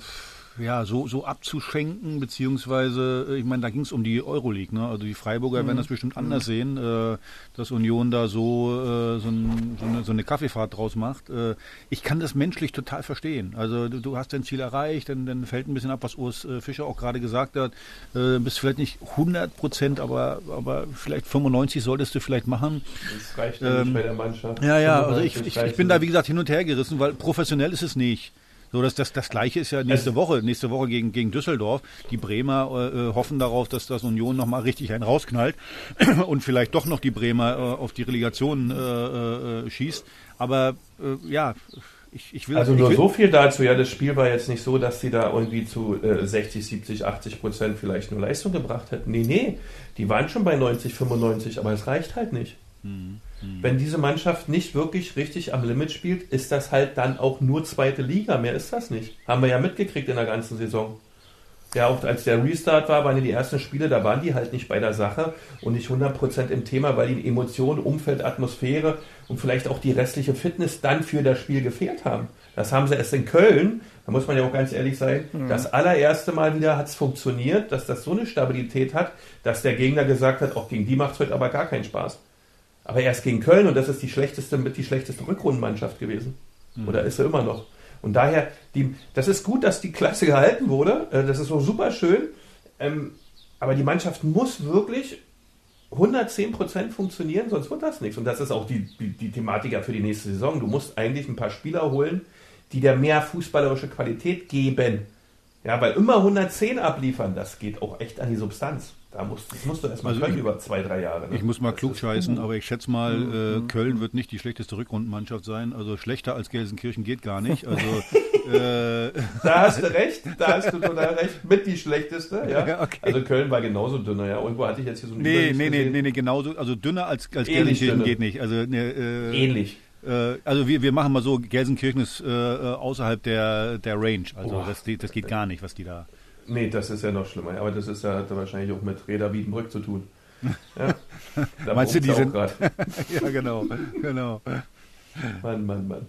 ja, so, so abzuschenken, beziehungsweise, äh, ich meine, da ging es um die Euroleague, ne? Also die Freiburger mhm. werden das bestimmt anders mhm. sehen, äh, dass Union da so, äh, so, ein, so, eine, so, eine, Kaffeefahrt draus macht. Äh, ich kann das menschlich total verstehen. Also du, du hast dein Ziel erreicht, dann, dann fällt ein bisschen ab, was Urs äh, Fischer auch gerade gesagt hat. Äh, bist vielleicht nicht 100 Prozent, aber, aber vielleicht 95 solltest du vielleicht machen. Das reicht ähm, nicht bei der Mannschaft. Ja, ja, also ich, ich, ich bin da, wie gesagt, hin und her gerissen, weil professionell ist es nicht. So, das, das, das Gleiche ist ja nächste Woche, nächste Woche gegen, gegen Düsseldorf. Die Bremer äh, hoffen darauf, dass das Union nochmal richtig einen rausknallt und vielleicht doch noch die Bremer äh, auf die Relegation äh, äh, schießt. Aber äh, ja, ich, ich will. Also nur will, so viel dazu. Ja, das Spiel war jetzt nicht so, dass sie da irgendwie zu äh, 60, 70, 80 Prozent vielleicht nur Leistung gebracht hätten. Nee, nee, die waren schon bei 90, 95, aber es reicht halt nicht. Mhm. Wenn diese Mannschaft nicht wirklich richtig am Limit spielt, ist das halt dann auch nur zweite Liga. Mehr ist das nicht. Haben wir ja mitgekriegt in der ganzen Saison. Ja, auch als der Restart war, waren ja die ersten Spiele, da waren die halt nicht bei der Sache und nicht 100% im Thema, weil ihnen Emotionen, Umfeld, Atmosphäre und vielleicht auch die restliche Fitness dann für das Spiel gefehlt haben. Das haben sie erst in Köln, da muss man ja auch ganz ehrlich sein, mhm. das allererste Mal wieder hat es funktioniert, dass das so eine Stabilität hat, dass der Gegner gesagt hat, auch gegen die macht es heute aber gar keinen Spaß. Aber erst gegen Köln und das ist die schlechteste, mit die schlechteste Rückrundenmannschaft gewesen. Mhm. Oder ist er immer noch? Und daher, die, das ist gut, dass die Klasse gehalten wurde. Äh, das ist so super schön. Ähm, aber die Mannschaft muss wirklich 110% funktionieren, sonst wird das nichts. Und das ist auch die, die, die Thematik für die nächste Saison. Du musst eigentlich ein paar Spieler holen, die dir mehr fußballerische Qualität geben. Ja, weil immer 110 abliefern, das geht auch echt an die Substanz. Da musst, das musst du erstmal also können ich, über zwei, drei Jahre. Ne? Ich muss mal klug scheißen, aber ich schätze mal, mhm. äh, mhm. Köln wird nicht die schlechteste Rückrundenmannschaft sein. Also schlechter als Gelsenkirchen geht gar nicht. Also, äh, da hast du recht, da hast du total recht. Mit die schlechteste, ja. ja okay. Also Köln war genauso dünner, ja. Irgendwo hatte ich jetzt hier so ein Nee, nee, nee, nee, nee, genauso. Also dünner als, als Gelsenkirchen geht nicht. Also, ne, äh, Ähnlich. Äh, also wir, wir machen mal so, Gelsenkirchen ist äh, äh außerhalb der, der Range. Also das, das geht gar nicht, was die da. Nee, das ist ja noch schlimmer. Aber das ist ja, hat wahrscheinlich auch mit Räder Wiedenbrück zu tun. Ja, Meinst du, die sind... ja, genau, genau. Mann, Mann, Mann.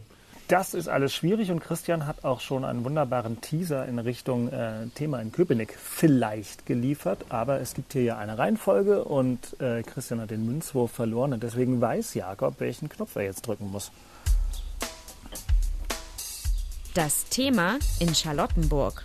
Das ist alles schwierig und Christian hat auch schon einen wunderbaren Teaser in Richtung äh, Thema in Köpenick vielleicht geliefert. Aber es gibt hier ja eine Reihenfolge und äh, Christian hat den Münzwurf verloren und deswegen weiß Jakob, welchen Knopf er jetzt drücken muss. Das Thema in Charlottenburg.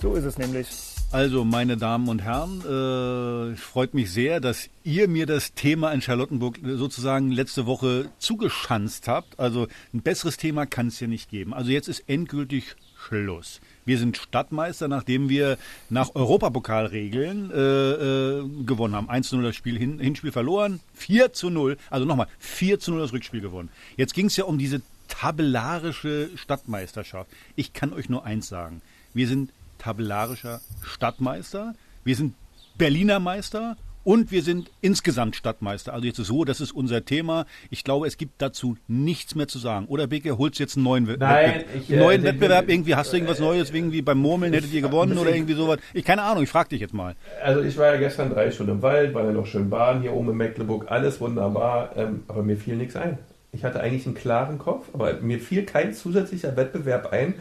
So ist es nämlich. Also, meine Damen und Herren, äh, freut mich sehr, dass ihr mir das Thema in Charlottenburg sozusagen letzte Woche zugeschanzt habt. Also, ein besseres Thema kann es ja nicht geben. Also, jetzt ist endgültig Schluss. Wir sind Stadtmeister, nachdem wir nach Europapokalregeln äh, äh, gewonnen haben. 1 zu 0 das Spiel, Hin Hinspiel verloren, 4 zu 0, also nochmal, 4 zu 0 das Rückspiel gewonnen. Jetzt ging es ja um diese tabellarische Stadtmeisterschaft. Ich kann euch nur eins sagen. Wir sind tabellarischer Stadtmeister, wir sind Berliner Meister und wir sind insgesamt Stadtmeister. Also jetzt ist so, das ist unser Thema. Ich glaube, es gibt dazu nichts mehr zu sagen. Oder Beke, holst du jetzt einen neuen, Nein, Wettbewerb, ich, äh, neuen den- Wettbewerb irgendwie? Hast du irgendwas Neues? Irgendwie beim Murmeln hättet ihr gewonnen oder irgendwie sowas? Ich keine Ahnung, ich frage dich jetzt mal. Also ich war ja gestern drei Stunden im Wald, war ja noch schön baden hier oben in Mecklenburg, alles wunderbar, ähm, aber mir fiel nichts ein. Ich hatte eigentlich einen klaren Kopf, aber mir fiel kein zusätzlicher Wettbewerb ein,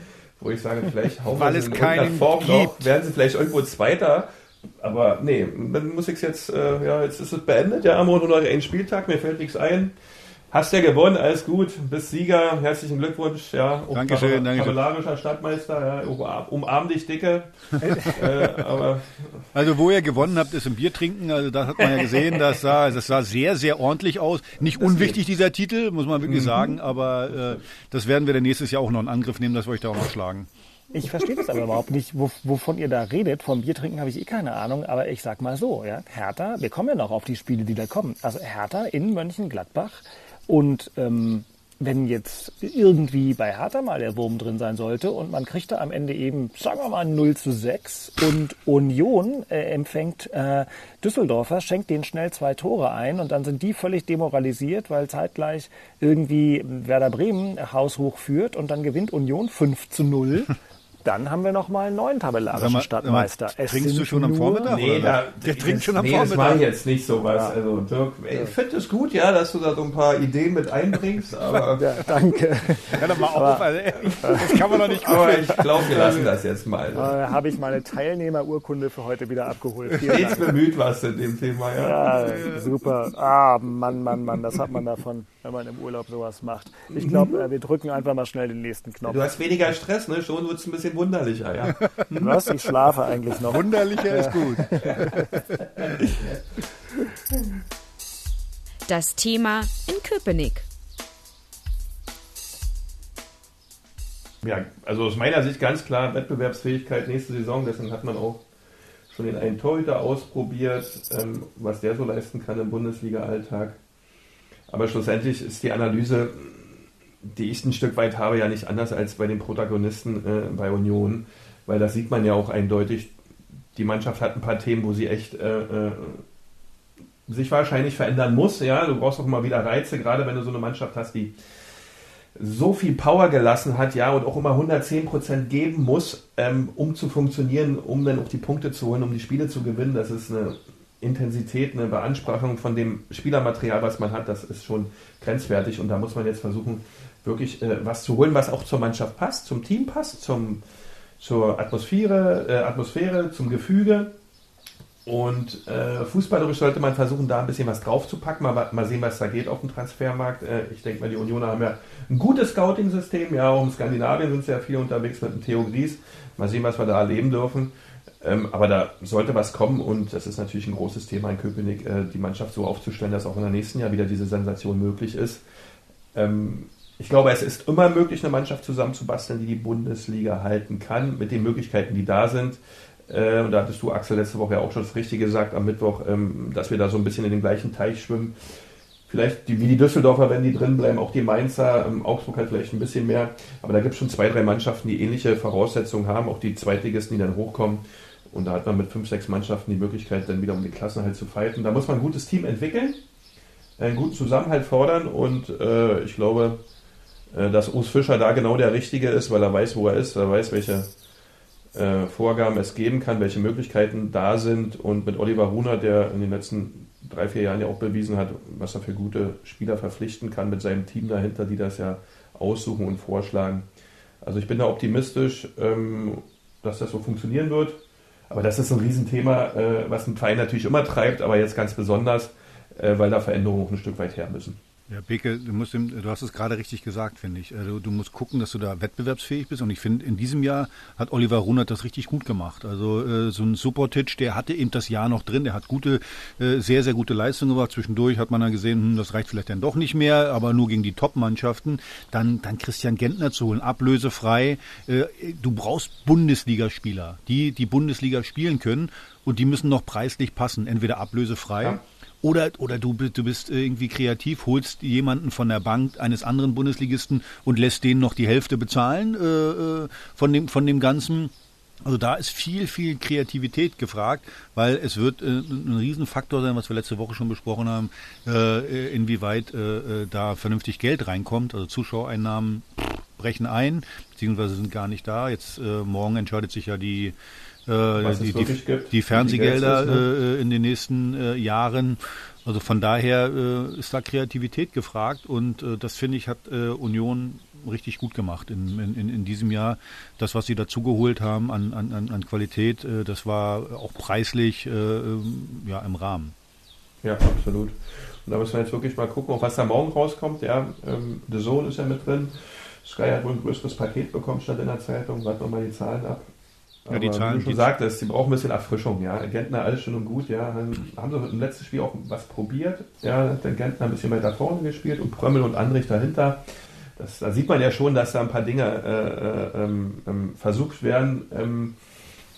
wo ich sage, vielleicht hauen Weil es keinen Form noch, werden sie vielleicht irgendwo Zweiter. Aber nee, dann muss ich jetzt, äh, ja, jetzt ist es beendet, ja, am Montag noch ein Spieltag, mir fällt nichts ein. Hast ja gewonnen, alles gut, bist Sieger, herzlichen Glückwunsch, ja. Dankeschön, Dankeschön. Tabellarischer Stadtmeister, ja, umarm, umarm dich, Dicke. äh, aber Also wo ihr gewonnen habt, ist im Bier trinken. Also da hat man ja gesehen, das sah, das sah sehr, sehr ordentlich aus. Nicht unwichtig dieser Titel, muss man wirklich sagen, aber äh, das werden wir dann nächstes Jahr auch noch in Angriff nehmen, dass wir euch da auch noch schlagen. Ich verstehe das aber überhaupt nicht, wo, wovon ihr da redet. Vom Bier trinken habe ich eh keine Ahnung, aber ich sag mal so, ja, Hertha, wir kommen ja noch auf die Spiele, die da kommen. Also Hertha in Mönchengladbach und ähm, wenn jetzt irgendwie bei Hertha mal der Wurm drin sein sollte und man kriegt da am Ende eben, sagen wir mal, 0 zu 6 und Union äh, empfängt äh, Düsseldorfer, schenkt denen schnell zwei Tore ein und dann sind die völlig demoralisiert, weil zeitgleich irgendwie Werder Bremen haushoch führt und dann gewinnt Union 5 zu 0. Dann haben wir noch mal einen neuen tabellarischen mal, Stadtmeister. mal, trinkst du schon am Vormittag? Nee, oder da, was? der trinkt schon am nee, das Vormittag. mache ich jetzt nicht sowas. Also Dirk, ich finde es gut, ja, dass du da so ein paar Ideen mit einbringst, aber, Ja, danke. Hör doch mal auf, also, das kann man doch nicht aber ich glaube, wir lassen das jetzt mal. Äh, habe ich meine Teilnehmerurkunde für heute wieder abgeholt. Stets bemüht was in dem Thema, ja. Ja, super. Ah, Mann, Mann, Mann, das hat man davon, wenn man im Urlaub sowas macht. Ich glaube, äh, wir drücken einfach mal schnell den nächsten Knopf. Du hast weniger Stress, ne? Schon wird es ein bisschen wunderlicher, ja. Was? Ich schlafe eigentlich noch. Wunderlicher ist gut. Das Thema in Köpenick. Ja, also aus meiner Sicht ganz klar Wettbewerbsfähigkeit nächste Saison. Deswegen hat man auch schon den einen Torhüter ausprobiert, ähm, was der so leisten kann im Bundesliga-Alltag. Aber schlussendlich ist die Analyse, die ich ein Stück weit habe, ja nicht anders als bei den Protagonisten äh, bei Union, weil das sieht man ja auch eindeutig. Die Mannschaft hat ein paar Themen, wo sie echt äh, äh, sich wahrscheinlich verändern muss. Ja, du brauchst auch immer wieder Reize, gerade wenn du so eine Mannschaft hast, die so viel Power gelassen hat, ja, und auch immer 110% geben muss, ähm, um zu funktionieren, um dann auch die Punkte zu holen, um die Spiele zu gewinnen. Das ist eine Intensität, eine Beanspruchung von dem Spielermaterial, was man hat, das ist schon grenzwertig und da muss man jetzt versuchen, wirklich äh, was zu holen, was auch zur Mannschaft passt, zum Team passt, zum, zur Atmosphäre, äh, Atmosphäre, zum Gefüge. Und äh, fußballerisch sollte man versuchen, da ein bisschen was draufzupacken. Mal, mal sehen, was da geht auf dem Transfermarkt. Äh, ich denke mal, die Unioner haben ja ein gutes Scouting-System. Ja, auch in Skandinavien sind sie ja viel unterwegs mit dem Theo Gries. Mal sehen, was wir da erleben dürfen. Ähm, aber da sollte was kommen und das ist natürlich ein großes Thema in Köpenick, äh, die Mannschaft so aufzustellen, dass auch in der nächsten Jahr wieder diese Sensation möglich ist. Ähm, ich glaube, es ist immer möglich, eine Mannschaft zusammenzubasteln, die die Bundesliga halten kann, mit den Möglichkeiten, die da sind. Äh, und da hattest du, Axel, letzte Woche ja auch schon das Richtige gesagt am Mittwoch, ähm, dass wir da so ein bisschen in den gleichen Teich schwimmen. Vielleicht die, wie die Düsseldorfer, wenn die drin bleiben, auch die Mainzer, ähm, Augsburg halt vielleicht ein bisschen mehr. Aber da gibt es schon zwei, drei Mannschaften, die ähnliche Voraussetzungen haben, auch die Zweitligisten, die dann hochkommen. Und da hat man mit fünf, sechs Mannschaften die Möglichkeit, dann wieder um den Klassenhalt zu fighten. Da muss man ein gutes Team entwickeln, einen guten Zusammenhalt fordern und äh, ich glaube, dass Urs Fischer da genau der Richtige ist, weil er weiß, wo er ist, er weiß, welche äh, Vorgaben es geben kann, welche Möglichkeiten da sind und mit Oliver Runer, der in den letzten drei, vier Jahren ja auch bewiesen hat, was er für gute Spieler verpflichten kann mit seinem Team dahinter, die das ja aussuchen und vorschlagen. Also ich bin da optimistisch, ähm, dass das so funktionieren wird. Aber das ist ein Riesenthema, äh, was ein Verein natürlich immer treibt, aber jetzt ganz besonders, äh, weil da Veränderungen auch ein Stück weit her müssen. Ja, Beke, du, musst, du hast es gerade richtig gesagt, finde ich. Also, du musst gucken, dass du da wettbewerbsfähig bist. Und ich finde, in diesem Jahr hat Oliver Runert das richtig gut gemacht. Also äh, so ein Subotic, der hatte eben das Jahr noch drin. Der hat gute, äh, sehr, sehr gute Leistungen gemacht. Zwischendurch hat man dann gesehen, hm, das reicht vielleicht dann doch nicht mehr, aber nur gegen die Top-Mannschaften. Dann, dann Christian Gentner zu holen, ablösefrei. Äh, du brauchst Bundesligaspieler, die die Bundesliga spielen können. Und die müssen noch preislich passen, entweder ablösefrei. Ja oder, oder du, du bist irgendwie kreativ, holst jemanden von der Bank eines anderen Bundesligisten und lässt denen noch die Hälfte bezahlen äh, äh, von, dem, von dem Ganzen. Also da ist viel, viel Kreativität gefragt, weil es wird äh, ein Riesenfaktor sein, was wir letzte Woche schon besprochen haben, äh, inwieweit äh, äh da vernünftig Geld reinkommt. Also Zuschauereinnahmen brechen ein, beziehungsweise sind gar nicht da. Jetzt äh, morgen entscheidet sich ja die äh, die, die, die, Fernsehgelder ne? äh, in den nächsten äh, Jahren. Also von daher äh, ist da Kreativität gefragt und äh, das finde ich hat äh, Union richtig gut gemacht in, in, in diesem Jahr. Das, was sie dazugeholt haben an, an, an Qualität, äh, das war auch preislich äh, ähm, ja, im Rahmen. Ja, absolut. Und da müssen wir jetzt wirklich mal gucken, was da morgen rauskommt. Ja, ähm, The Zone ist ja mit drin. Sky hat wohl ein größeres Paket bekommen, statt in der Zeitung. Warten wir mal die Zahlen ab. Ja, die Zahlen, wie du schon sagtest, sie brauchen ein bisschen Erfrischung, ja. Gentner alles schon und gut, ja. Dann haben sie im letzten Spiel auch was probiert, ja. Dann Gentner ein bisschen weiter vorne gespielt und Prömmel und Andrich dahinter. Das, da sieht man ja schon, dass da ein paar Dinge äh, äh, ähm, ähm, versucht werden, ähm,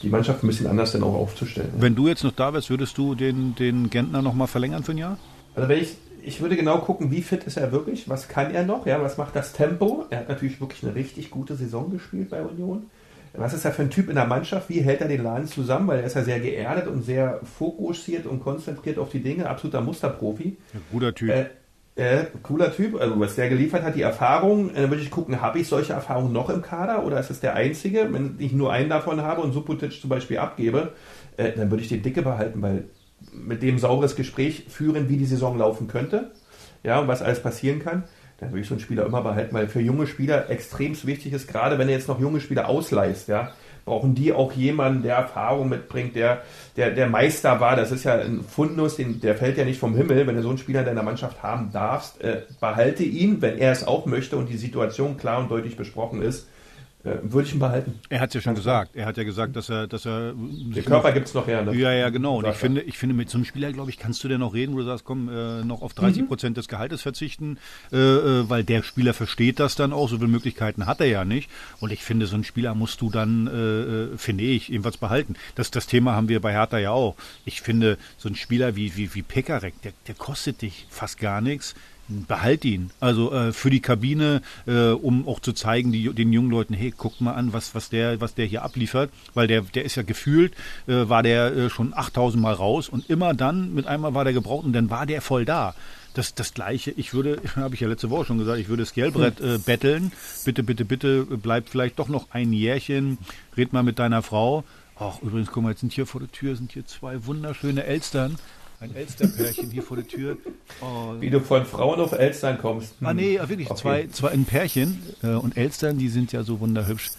die Mannschaft ein bisschen anders dann auch aufzustellen. Wenn du jetzt noch da wärst, würdest du den, den Gentner nochmal verlängern für ein Jahr? Also wenn ich, ich würde genau gucken, wie fit ist er wirklich, was kann er noch, ja, was macht das Tempo? Er hat natürlich wirklich eine richtig gute Saison gespielt bei Union was ist er für ein Typ in der Mannschaft? Wie hält er den Laden zusammen? Weil er ist ja sehr geerdet und sehr fokussiert und konzentriert auf die Dinge. Absoluter Musterprofi. Ein guter Typ. Äh, äh, cooler Typ, also was der geliefert hat, die Erfahrung, äh, dann würde ich gucken, habe ich solche Erfahrungen noch im Kader oder ist es der einzige? Wenn ich nur einen davon habe und Suputic zum Beispiel abgebe, äh, dann würde ich den Dicke behalten, weil mit dem sauberes Gespräch führen, wie die Saison laufen könnte, ja, und was alles passieren kann dann würde ich so einen Spieler immer behalten, weil für junge Spieler extrem wichtig ist, gerade wenn er jetzt noch junge Spieler ausleihst, ja, brauchen die auch jemanden, der Erfahrung mitbringt, der, der, der Meister war. Das ist ja ein Fundus, den, der fällt ja nicht vom Himmel. Wenn du so einen Spieler in deiner Mannschaft haben darfst, äh, behalte ihn, wenn er es auch möchte und die Situation klar und deutlich besprochen ist würde ich ihn behalten. Er hat es ja schon gesagt. Er hat ja gesagt, dass er, dass er. Der Körper gibt es noch her. Ne? Ja, ja, genau. Und ich finde, ich finde, mit so einem Spieler, glaube ich, kannst du dir noch reden, wo du sagst, komm, äh, noch auf 30 mhm. Prozent des Gehaltes verzichten, äh, äh, weil der Spieler versteht das dann auch. So viele Möglichkeiten hat er ja nicht. Und ich finde, so einen Spieler musst du dann, äh, äh finde ich, ebenfalls behalten. Das, das Thema haben wir bei Hertha ja auch. Ich finde, so ein Spieler wie, wie, wie Pekarek, der, der kostet dich fast gar nichts behalt ihn. Also äh, für die Kabine, äh, um auch zu zeigen, die, den jungen Leuten, hey, guckt mal an, was, was, der, was der hier abliefert. Weil der, der ist ja gefühlt, äh, war der äh, schon 8000 Mal raus und immer dann, mit einmal war der gebraucht und dann war der voll da. Das, das Gleiche, ich würde, habe ich ja letzte Woche schon gesagt, ich würde Scalebrett äh, betteln. Bitte, bitte, bitte, bleib vielleicht doch noch ein Jährchen, red mal mit deiner Frau. Ach, übrigens, guck mal, jetzt sind hier vor der Tür sind hier zwei wunderschöne Elstern ein Elsternpärchen hier vor der Tür. Oh. Wie du von Frauen auf Elstern kommst. Hm. Ah nee, wirklich, okay. zwei, zwei ein Pärchen. Äh, und Elstern, die sind ja so wunderhübsch.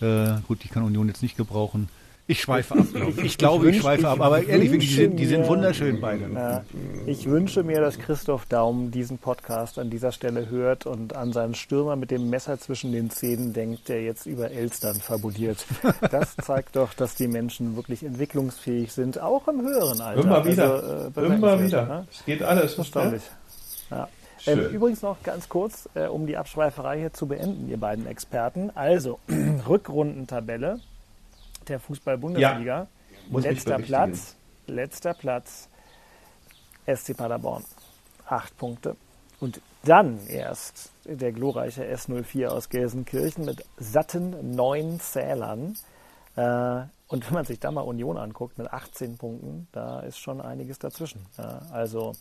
Äh, gut, die kann Union jetzt nicht gebrauchen. Ich schweife ab, glaube ich. Ich glaube, ich, ich schweife ab. Aber ehrlich, die sind, die sind wunderschön beide. Ja, ich wünsche mir, dass Christoph Daum diesen Podcast an dieser Stelle hört und an seinen Stürmer mit dem Messer zwischen den Zähnen denkt, der jetzt über Elstern fabuliert. Das zeigt doch, dass die Menschen wirklich entwicklungsfähig sind, auch im höheren Alter. Immer wieder. Also, äh, Immer wieder. Ne? Es geht alles. Verständlich. Ja. Ähm, übrigens noch ganz kurz, äh, um die Abschweiferei hier zu beenden, ihr beiden Experten. Also, Rückrundentabelle der Fußball-Bundesliga. Ja, letzter Platz, letzter Platz, SC Paderborn. Acht Punkte. Und dann erst der glorreiche S04 aus Gelsenkirchen mit satten neun Zählern. Äh, und wenn man sich da mal Union anguckt mit 18 Punkten, da ist schon einiges dazwischen. Also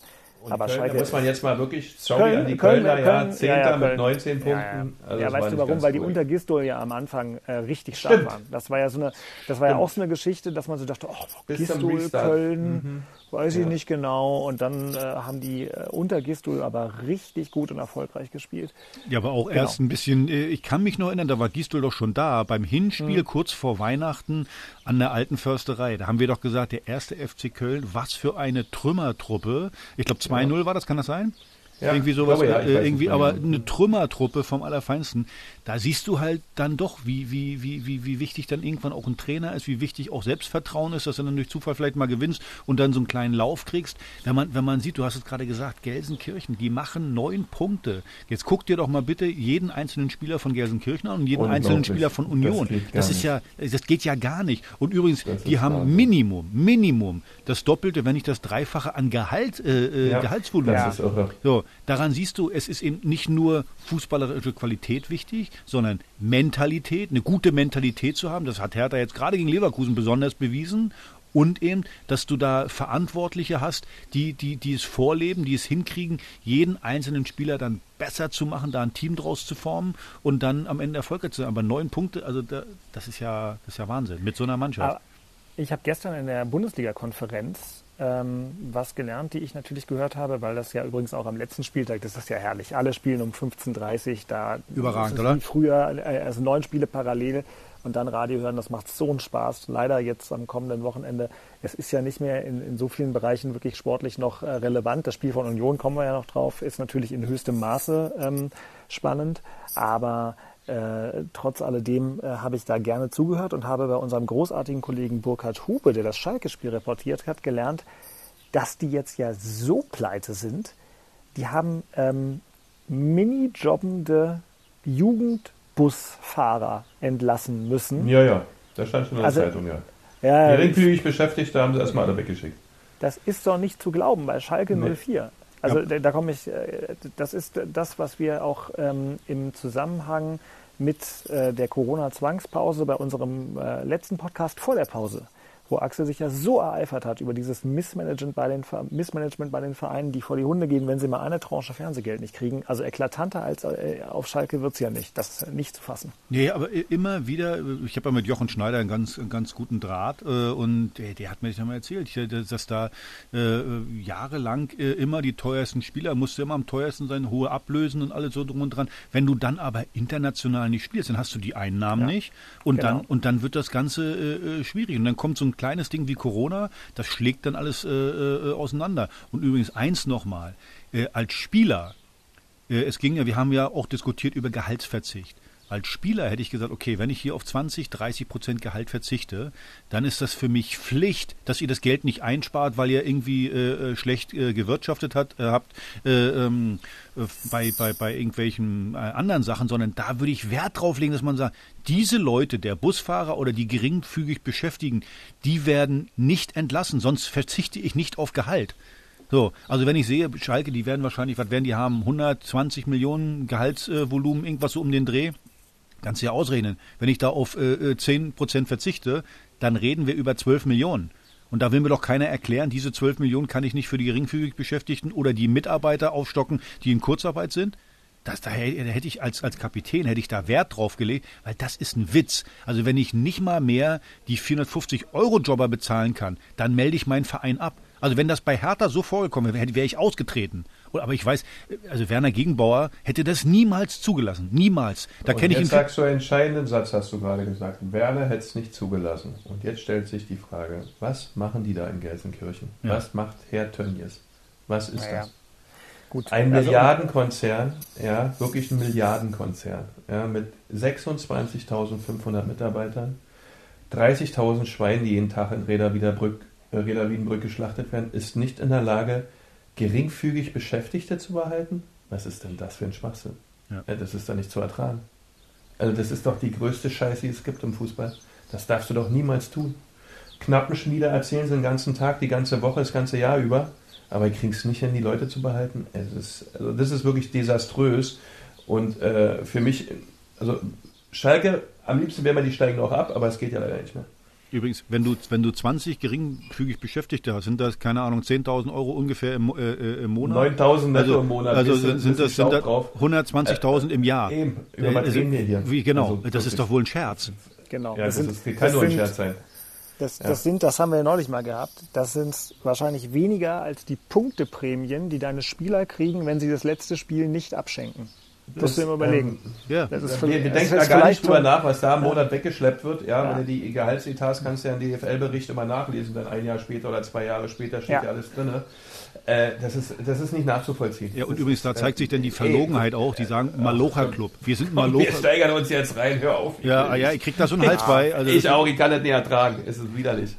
und aber Köln, muss man jetzt mal wirklich, sorry Köln, an die Kölner, Köln, ja, Zehnter ja, ja, mit 19 Punkten. Ja, also ja weißt du warum? Weil die unter Gistol ja am Anfang äh, richtig stark Stimmt. waren. Das war ja so eine, das war ja auch so eine Geschichte, dass man so dachte, oh, Gistol, Köln, mhm. Weiß ich nicht genau. Und dann äh, haben die äh, unter Gistol aber richtig gut und erfolgreich gespielt. Ja, aber auch genau. erst ein bisschen, äh, ich kann mich noch erinnern, da war Gistol doch schon da, beim Hinspiel mhm. kurz vor Weihnachten an der alten Försterei. Da haben wir doch gesagt, der erste FC Köln, was für eine Trümmertruppe. Ich glaube 2-0 war das, kann das sein? Ja, irgendwie sowas, glaube, ja, äh, irgendwie, aber ja. eine Trümmertruppe vom Allerfeinsten. Da siehst du halt dann doch, wie, wie, wie, wie, wie wichtig dann irgendwann auch ein Trainer ist, wie wichtig auch Selbstvertrauen ist, dass du dann durch Zufall vielleicht mal gewinnst und dann so einen kleinen Lauf kriegst. Wenn man, wenn man sieht, du hast es gerade gesagt, Gelsenkirchen, die machen neun Punkte. Jetzt guck dir doch mal bitte jeden einzelnen Spieler von Gelsenkirchen an und jeden einzelnen. Spieler von Union. Das Das ist ja, das geht ja gar nicht. Und übrigens, Das die haben Wahnsinn. Minimum, Minimum das Doppelte, wenn nicht das Dreifache an Gehalt, äh, äh, Ja, Gehaltsvolumen. das ist irre. So, daran siehst du, es ist eben nicht nur fußballerische Qualität wichtig, sondern Mentalität, eine gute Mentalität zu haben. Das hat Hertha jetzt gerade gegen Leverkusen besonders bewiesen. Und eben, dass du da Verantwortliche hast, die, die, die es vorleben, die es hinkriegen, jeden einzelnen Spieler dann besser zu machen, da ein Team draus zu formen und dann am Ende erfolgreich zu sein. Aber neun Punkte, also da, das ist ja, das ist ja Wahnsinn mit so einer Mannschaft. Ich habe gestern in der Bundesliga-Konferenz ähm, was gelernt, die ich natürlich gehört habe, weil das ja übrigens auch am letzten Spieltag, das ist ja herrlich. Alle spielen um 15.30 Uhr, da Überragend, oder? Früher, äh, also neun Spiele parallel und dann Radio hören, das macht so einen Spaß. Leider jetzt am kommenden Wochenende. Es ist ja nicht mehr in, in so vielen Bereichen wirklich sportlich noch äh, relevant. Das Spiel von Union, kommen wir ja noch drauf, ist natürlich in höchstem Maße ähm, spannend, aber äh, trotz alledem äh, habe ich da gerne zugehört und habe bei unserem großartigen Kollegen Burkhard Hube, der das Schalke-Spiel reportiert hat, gelernt, dass die jetzt ja so pleite sind. Die haben ähm, mini-jobbende Jugendbusfahrer entlassen müssen. Ja, ja. Da stand schon in der Also, Zeitung, ja. Ja, Geringfügig Beschäftigte haben sie erstmal alle weggeschickt. Das ist doch nicht zu glauben bei Schalke Nee. 04. Also da, da komme ich, äh, das ist das, was wir auch ähm, im Zusammenhang mit äh, der Corona-Zwangspause bei unserem äh, letzten Podcast vor der Pause, wo Axel sich ja so ereifert hat über dieses Missmanagement bei den, Missmanagement bei den Vereinen, die vor die Hunde gehen, wenn sie mal eine Tranche Fernsehgeld nicht kriegen. Also eklatanter als äh, auf Schalke wird's ja nicht. Das ist nicht zu fassen. Nee, aber immer wieder, ich habe ja mit Jochen Schneider einen ganz, einen ganz guten Draht äh, und der, der hat mir das ja mal erzählt, ich- dass da äh, jahrelang äh, immer die teuersten Spieler, musste immer am teuersten sein, hohe Ablösen und alles so drum und dran. Wenn du dann aber international nicht spielst, dann hast du die Einnahmen Ja, nicht und, genau. dann, und dann wird das Ganze äh, äh, schwierig. Und dann kommt so ein kleines Ding wie Corona, das schlägt dann alles äh, äh, auseinander. Und übrigens eins nochmal, äh, als Spieler, äh, es ging ja, wir haben ja auch diskutiert über Gehaltsverzicht. Als Spieler hätte ich gesagt, okay, wenn ich hier auf 20, 30 Prozent Gehalt verzichte, dann ist das für mich Pflicht, dass ihr das Geld nicht einspart, weil ihr irgendwie äh, äh, schlecht äh, gewirtschaftet hat, äh, habt äh, ähm, äh, bei, bei, bei irgendwelchen anderen Sachen, sondern da würde ich Wert drauf legen, dass man sagt, diese Leute, der Busfahrer oder die geringfügig Beschäftigten, die werden nicht entlassen, sonst verzichte ich nicht auf Gehalt. So, also wenn ich sehe, Schalke, die werden wahrscheinlich, was werden die haben, 120 Millionen Gehaltsvolumen, irgendwas so um den Dreh. Kannst du ja ausrechnen. Wenn ich da auf äh, äh, 10% verzichte, dann reden wir über 12 Millionen. Und da will mir doch keiner erklären, diese 12 Millionen kann ich nicht für die geringfügig Beschäftigten oder die Mitarbeiter aufstocken, die in Kurzarbeit sind. Das, da hätte ich als, als Kapitän hätte ich da Wert drauf gelegt, weil das ist ein Witz. Also wenn ich nicht mal mehr die 450 Euro Jobber bezahlen kann, dann melde ich meinen Verein ab. Also wenn das bei Hertha so vorgekommen wäre, wäre ich ausgetreten. Aber ich weiß, also Werner Gegenbauer hätte das niemals zugelassen. Niemals. Da kenne ich jetzt ihn. sagst du einen entscheidenden Satz, hast du gerade gesagt. Werner hätte es nicht zugelassen. Und jetzt stellt sich die Frage, was machen die da in Gelsenkirchen? Ja. Was macht Herr Tönnies? Was ist Naja. das? Gut. Ein Also- Milliardenkonzern, ja, wirklich ein Milliardenkonzern, ja, mit 26.500 Mitarbeitern, 30.000 Schweinen, die jeden Tag in Reda Wiedenbrück, äh, Reda Wiedenbrück geschlachtet werden, ist nicht in der Lage, geringfügig Beschäftigte zu behalten? Was ist denn das für ein Schwachsinn? Ja. Ja, das ist doch nicht zu ertragen. Also das ist doch die größte Scheiße, die es gibt im Fußball. Das darfst du doch niemals tun. Knappenschmiede erzählen sie den ganzen Tag, die ganze Woche, das ganze Jahr über, aber kriegen es nicht hin, die Leute zu behalten. Es ist, also das ist wirklich desaströs. Und äh, für mich, also Schalke, am liebsten wäre man die steigen auch ab, aber es geht ja leider nicht mehr. Übrigens, wenn du, wenn du 20 geringfügig Beschäftigte hast, sind das, keine Ahnung, 10.000 Euro ungefähr im, äh, äh, im Monat? 9.000 netto also, im Monat. Also sind, bisschen das, sind das drauf. 120.000 im Jahr. Eben, über Äh, was also, reden wir hier? Wie, genau, Also, das ist doch wohl ein Scherz. Genau. Ja, das, sind- ist, kann das nur ein sind- Scherz sein. Das, Ja. das sind, das haben wir ja neulich mal gehabt. Das sind wahrscheinlich weniger als die Punkteprämien, die deine Spieler kriegen, wenn sie das letzte Spiel nicht abschenken. Das musst du immer überlegen. ähm, Ja. Das ist wir, wir das denken ist da gar nicht drüber nach, was da im Monat weggeschleppt wird. Ja, Ja. wenn du die Gehaltsetats kannst du ja im DFL-Bericht immer nachlesen, dann ein Jahr später oder zwei Jahre später steht ja, Ja. alles drin. Äh, das, ist, das ist nicht nachzuvollziehen. Ja, und das übrigens, ist, da zeigt sich dann die Verlogenheit auch. Die sagen Malocha-Club. Wir sind Komm, wir Malocha. steigern uns jetzt rein, hör auf. Ja, ah ja, ich krieg da so einen Hals bei. Also ich auch, ich kann das nicht ertragen. Es ist widerlich.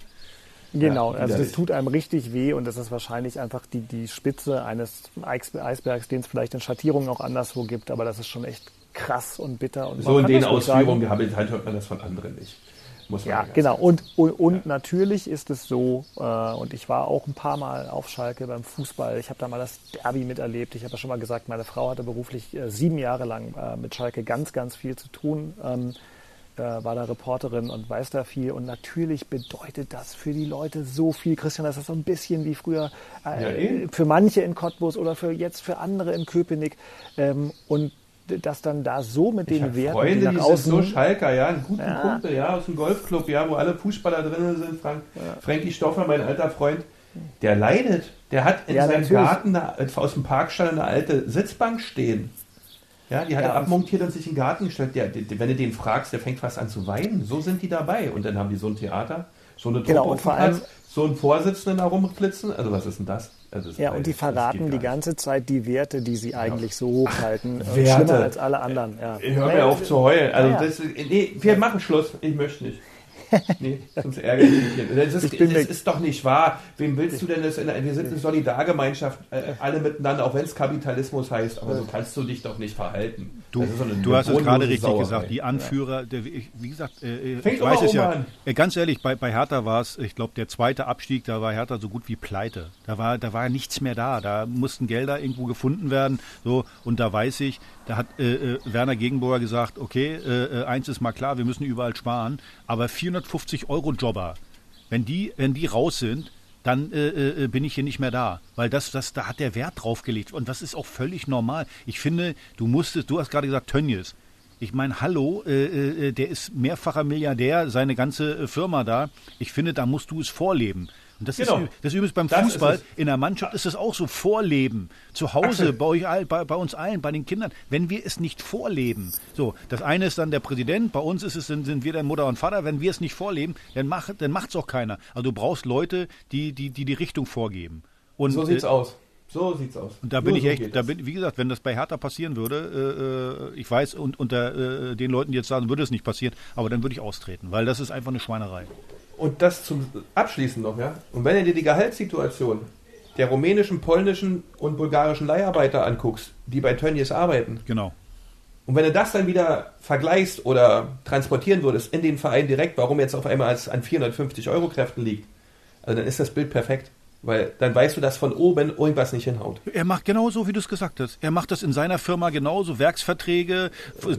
Genau, Ja, also das tut einem richtig weh und das ist wahrscheinlich einfach die, die Spitze eines Eis- Eisbergs, den es vielleicht in Schattierungen auch anderswo gibt, aber das ist schon echt krass und bitter. Und So in den. Ausführungen gehabt, halt hört man das von anderen nicht. Muss man Ja, genau. Und, und, und natürlich ist es so, äh, und ich war auch ein paar Mal auf Schalke beim Fußball. Ich habe da mal das Derby miterlebt. Ich habe ja schon mal gesagt, meine Frau hatte beruflich äh, sieben Jahre lang äh, mit Schalke ganz, ganz viel zu tun. Ähm, äh, war da Reporterin und weiß da viel. Und natürlich bedeutet das für die Leute so viel. Christian, das ist so ein bisschen wie früher äh, Ja, für manche in Cottbus oder für jetzt für andere in Köpenick. Ähm, und dass dann da so mit den Werten, Freunde, die nach die sind außen so Schalker, ja, einen guten Ja. Kumpel, ja, aus dem Golfclub, ja, wo alle Fußballer drin sind. Frank, Frankie Stoffer, mein alter Freund, der leidet. Der hat in Ja, seinem natürlich. Garten eine, aus dem Parkstall eine alte Sitzbank stehen. Ja, die hat Ja, er abmontiert und sich in den Garten gestellt. Der, der, wenn du den fragst, der fängt fast an zu weinen. So sind die dabei. Und dann haben die so ein Theater, so eine Truppe Genau, und vor allem- so einen Vorsitzenden da rumflitzen. Also was ist denn das? Also Ja, und die verraten die ganze Zeit die Werte, die sie eigentlich so hochhalten. Äh, Werte. Schlimmer als alle anderen. Ja. Hör mir auf zu heulen. Also Ja, ja. das, nee, wir machen Schluss. Ich möchte nicht. nee, sonst ärgere ich mich. Das ist, das ist, doch nicht wahr. Wem willst du denn das? In, wir sind eine Solidargemeinschaft, äh, alle miteinander, auch wenn es Kapitalismus heißt. Aber so kannst du dich doch nicht verhalten. Du, so du hast es gerade richtig Sauerei. gesagt. Die Anführer, der, wie gesagt, äh, äh ich weiß es ja. An. Äh, ganz ehrlich, bei, bei Hertha war es, ich glaube, der zweite Abstieg, da war Hertha so gut wie pleite. Da war, da war nichts mehr da. Da mussten Gelder irgendwo gefunden werden. So, und da weiß ich, da hat äh, äh Werner Gegenbauer gesagt, okay, eins ist mal klar, wir müssen überall sparen. Aber 400 150-Euro-Jobber, wenn die, wenn die raus sind, dann äh, äh, bin ich hier nicht mehr da. Weil das, das, da hat der Wert drauf gelegt. Und das ist auch völlig normal. Ich finde, du musstest, du hast gerade gesagt, Tönnies. Ich meine, hallo, äh, äh, äh, der ist mehrfacher Milliardär, seine ganze äh, Firma da. Ich finde, da musst du es vorleben. Und das, Genau. ist, das ist übrigens beim Das Fußball, es. in der Mannschaft ist es auch so, Vorleben. Zu Hause, bei, euch all, bei, bei uns allen, bei den Kindern. Wenn wir es nicht vorleben, so, das eine ist dann der Präsident, bei uns ist es, sind, sind wir dann Mutter und Vater. Wenn wir es nicht vorleben, dann macht dann macht's auch keiner. Also du brauchst Leute, die die, die, die Richtung vorgeben. Und, So sieht's äh, aus. So sieht's aus. und da bin Nur ich so echt, da bin, wie gesagt, wenn das bei Hertha passieren würde, äh, äh, ich weiß, und unter äh, den Leuten, die jetzt sagen, würde es nicht passieren, aber dann würde ich austreten, weil das ist einfach eine Schweinerei. Und das zum Abschließen noch, ja. Und wenn du dir die Gehaltssituation der rumänischen, polnischen und bulgarischen Leiharbeiter anguckst, die bei Tönnies arbeiten, Genau. und wenn du das dann wieder vergleichst oder transportieren würdest in den Verein direkt, warum jetzt auf einmal als an 450 Euro Kräften liegt, also dann ist das Bild perfekt. Weil dann weißt du, dass von oben irgendwas nicht hinhaut. Er macht genauso, wie du es gesagt hast. Er macht das in seiner Firma genauso, Werksverträge,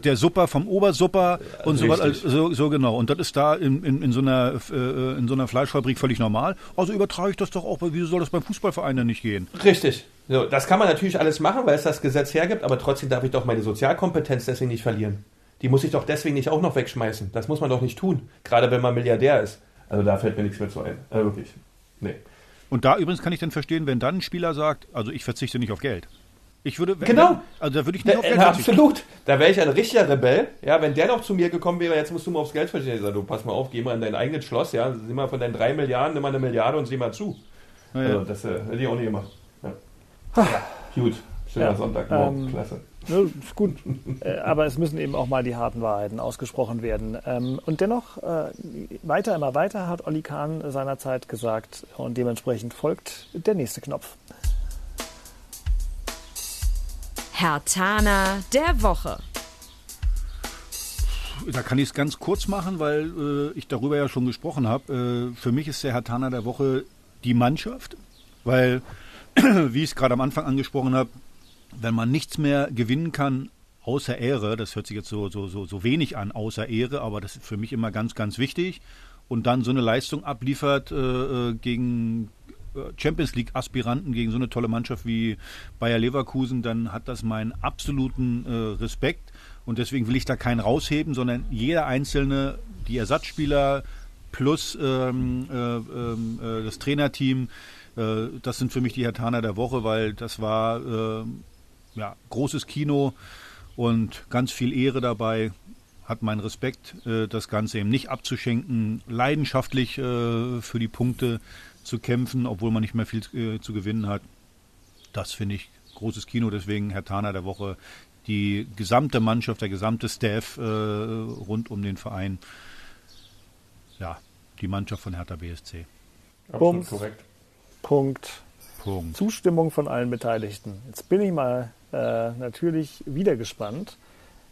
der Supper vom Obersupper und so, Richtig. so, so genau. Und das ist da in, in, in, so einer, äh, in so einer Fleischfabrik völlig normal. Also übertrage ich das doch auch, wieso soll das beim Fußballverein denn nicht gehen? Richtig. So, das kann man natürlich alles machen, weil es das Gesetz hergibt, aber trotzdem darf ich doch meine Sozialkompetenz deswegen nicht verlieren. Die muss ich doch deswegen nicht auch noch wegschmeißen. Das muss man doch nicht tun. Gerade wenn man Milliardär ist. Also da fällt mir nichts mehr zu ein. Also wirklich. Nee. Und da übrigens kann ich dann verstehen, wenn dann ein Spieler sagt, also ich verzichte nicht auf Geld. Ich würde, wenn, Genau. Also da würde ich nicht auf Da, Geld äh, verzichten. absolut. Da wäre ich ein richtiger Rebell. Ja, wenn der noch zu mir gekommen wäre, jetzt musst du mal aufs Geld verdienen. Ich sage, du pass mal auf, geh mal in dein eigenes Schloss, ja, sieh mal von deinen drei Milliarden, nimm mal eine Milliarde und sieh mal zu. Ja. Also das äh, hätte ich auch nie gemacht. Ja. ja gut, schöner Ja, Sonntagmorgen, ähm, klasse. Ne, ist gut. Äh, Aber es müssen eben auch mal die harten Wahrheiten ausgesprochen werden. Ähm, Und dennoch, äh, weiter, immer weiter, hat Olli Kahn seinerzeit gesagt. Und dementsprechend folgt der nächste Knopf. Hertana der Woche. Da kann ich es ganz kurz machen, weil äh, ich darüber ja schon gesprochen habe. Äh, für mich ist der Herr Tana der Woche die Mannschaft, weil, wie ich es gerade am Anfang angesprochen habe, wenn man nichts mehr gewinnen kann außer Ehre, das hört sich jetzt so, so, so, so wenig an, außer Ehre, aber das ist für mich immer ganz, ganz wichtig, und dann so eine Leistung abliefert äh, äh, gegen äh, Champions League Aspiranten gegen so eine tolle Mannschaft wie Bayer Leverkusen, dann hat das meinen absoluten äh, Respekt und deswegen will ich da keinen rausheben, sondern jeder einzelne, die Ersatzspieler plus ähm, äh, ähm, äh, das Trainerteam, das sind für mich die Hertaner der Woche, weil das war ja, großes Kino und ganz viel Ehre dabei. Hat meinen Respekt, äh, das Ganze eben nicht abzuschenken, leidenschaftlich äh, für die Punkte zu kämpfen, obwohl man nicht mehr viel äh, zu gewinnen hat. das finde ich großes Kino. Deswegen Herr Thaner der Woche, die gesamte Mannschaft, der gesamte Staff äh, rund um den Verein. Ja, die Mannschaft von Hertha BSC. Absolut korrekt. Punkt. Punkt. Zustimmung von allen Beteiligten. Jetzt bin ich mal äh, natürlich wieder gespannt.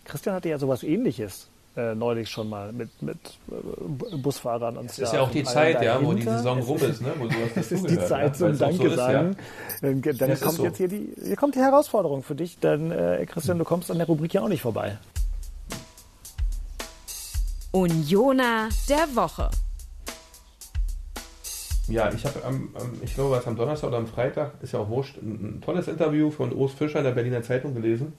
Christian hatte ja sowas ähnliches äh, neulich schon mal mit, mit äh, Busfahrern und so. Das ist ja auch die Zeit, ja, wo die Saison rum ist, ne? wo sowas Das ist die Zeit zum Danke so sagen. Ja. Dann, dann kommt so. jetzt hier die, hier kommt die Herausforderung für dich, denn äh, Christian, du kommst an der Rubrik ja auch nicht vorbei. Unioner der Woche. Ja, ich habe am, ich glaube, was am Donnerstag oder am Freitag, ist ja auch wurscht, ein, ein tolles Interview von Urs Fischer in der Berliner Zeitung gelesen.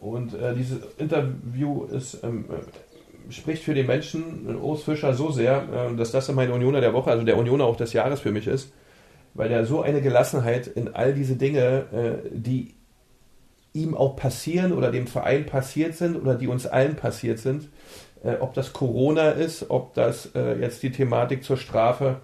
Und äh, dieses Interview ist, ähm, äh, spricht für den Menschen, Urs Fischer, so sehr, äh, dass das mein Unioner der Woche, also der Unioner auch des Jahres für mich ist, weil er so eine Gelassenheit in all diese Dinge, äh, die ihm auch passieren oder dem Verein passiert sind oder die uns allen passiert sind, äh, ob das Corona ist, ob das äh, jetzt die Thematik zur Strafe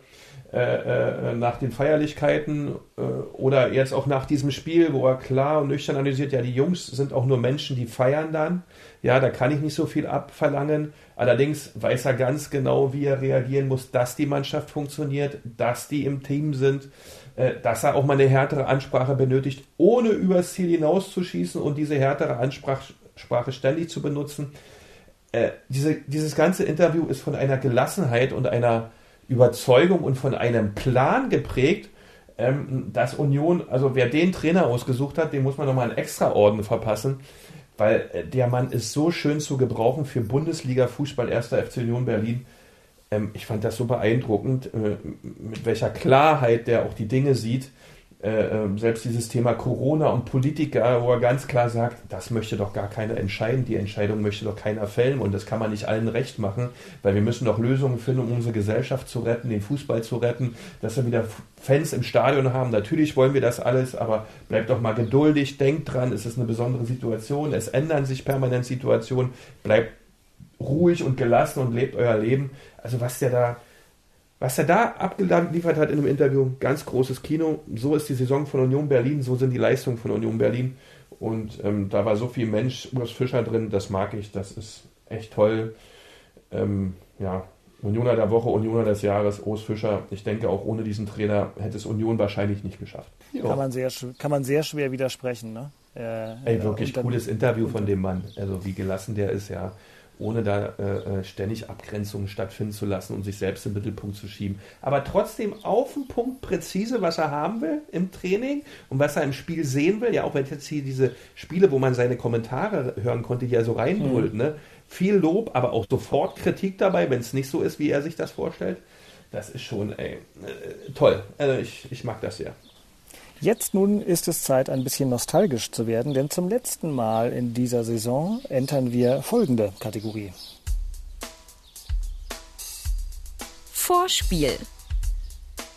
äh, äh, nach den Feierlichkeiten äh, oder jetzt auch nach diesem Spiel, wo er klar und nüchtern analysiert, ja, die Jungs sind auch nur Menschen, die feiern dann. Ja, da kann ich nicht so viel abverlangen. Allerdings weiß er ganz genau, wie er reagieren muss, dass die Mannschaft funktioniert, dass die im Team sind, äh, dass er auch mal eine härtere Ansprache benötigt, ohne übers Ziel hinauszuschießen und diese härtere Ansprache ständig zu benutzen. Diese, dieses ganze Interview ist von einer Gelassenheit und einer Überzeugung und von einem Plan geprägt, ähm, dass Union, also wer den Trainer ausgesucht hat, dem muss man nochmal einen extra Orden verpassen, weil äh, der Mann ist so schön zu gebrauchen für Bundesliga-Fußball, erster FC Union Berlin. Ähm, ich fand das so beeindruckend, äh, mit welcher Klarheit der auch die Dinge sieht äh, ähm, selbst dieses Thema Corona und Politiker, wo er ganz klar sagt, das möchte doch gar keiner entscheiden, die Entscheidung möchte doch keiner fällen und das kann man nicht allen recht machen, weil wir müssen doch Lösungen finden, um unsere Gesellschaft zu retten, den Fußball zu retten, dass wir wieder Fans im Stadion haben. Natürlich wollen wir das alles, aber bleibt doch mal geduldig, denkt dran, es ist eine besondere Situation, es ändern sich permanent Situationen, bleibt ruhig und gelassen und lebt euer Leben. Also was der da was er da abgeliefert hat in einem Interview, ganz großes Kino. So ist die Saison von Union Berlin, so sind die Leistungen von Union Berlin. Und ähm, da war so viel Mensch, Urs Fischer drin, das mag ich, das ist echt toll. Ähm, ja, Unioner der Woche, Unioner des Jahres, Urs Fischer. Ich denke, auch ohne diesen Trainer hätte es Union wahrscheinlich nicht geschafft. Kann man sehr, kann man sehr schwer widersprechen. Ne? Äh, Ey, wirklich cooles Interview von dem Mann. Also wie gelassen der ist, ja ohne da äh, äh, ständig Abgrenzungen stattfinden zu lassen und sich selbst im Mittelpunkt zu schieben. Aber trotzdem auf den Punkt präzise, was er haben will im Training und was er im Spiel sehen will. Ja, auch wenn jetzt hier diese Spiele, wo man seine Kommentare hören konnte, die er so reinbrüllt, mhm. ne? Viel Lob, aber auch sofort Kritik dabei, wenn es nicht so ist, wie er sich das vorstellt. Das ist schon ey, äh, toll. Also ich, ich mag das sehr. Jetzt nun ist es Zeit, ein bisschen nostalgisch zu werden, denn zum letzten Mal in dieser Saison entern wir folgende Kategorie. Vorspiel.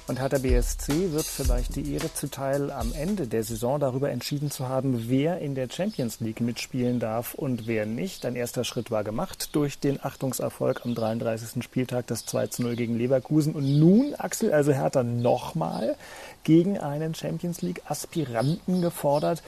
Und Hertha BSC wird vielleicht die Ehre zuteil, am Ende der Saison darüber entschieden zu haben, wer in der Champions League mitspielen darf und wer nicht. Ein erster Schritt war gemacht durch den Achtungserfolg am 33. Spieltag, das 2 zu 0 gegen Leverkusen. Und nun, Axel, also Hertha nochmal gegen einen Champions League Aspiranten gefordert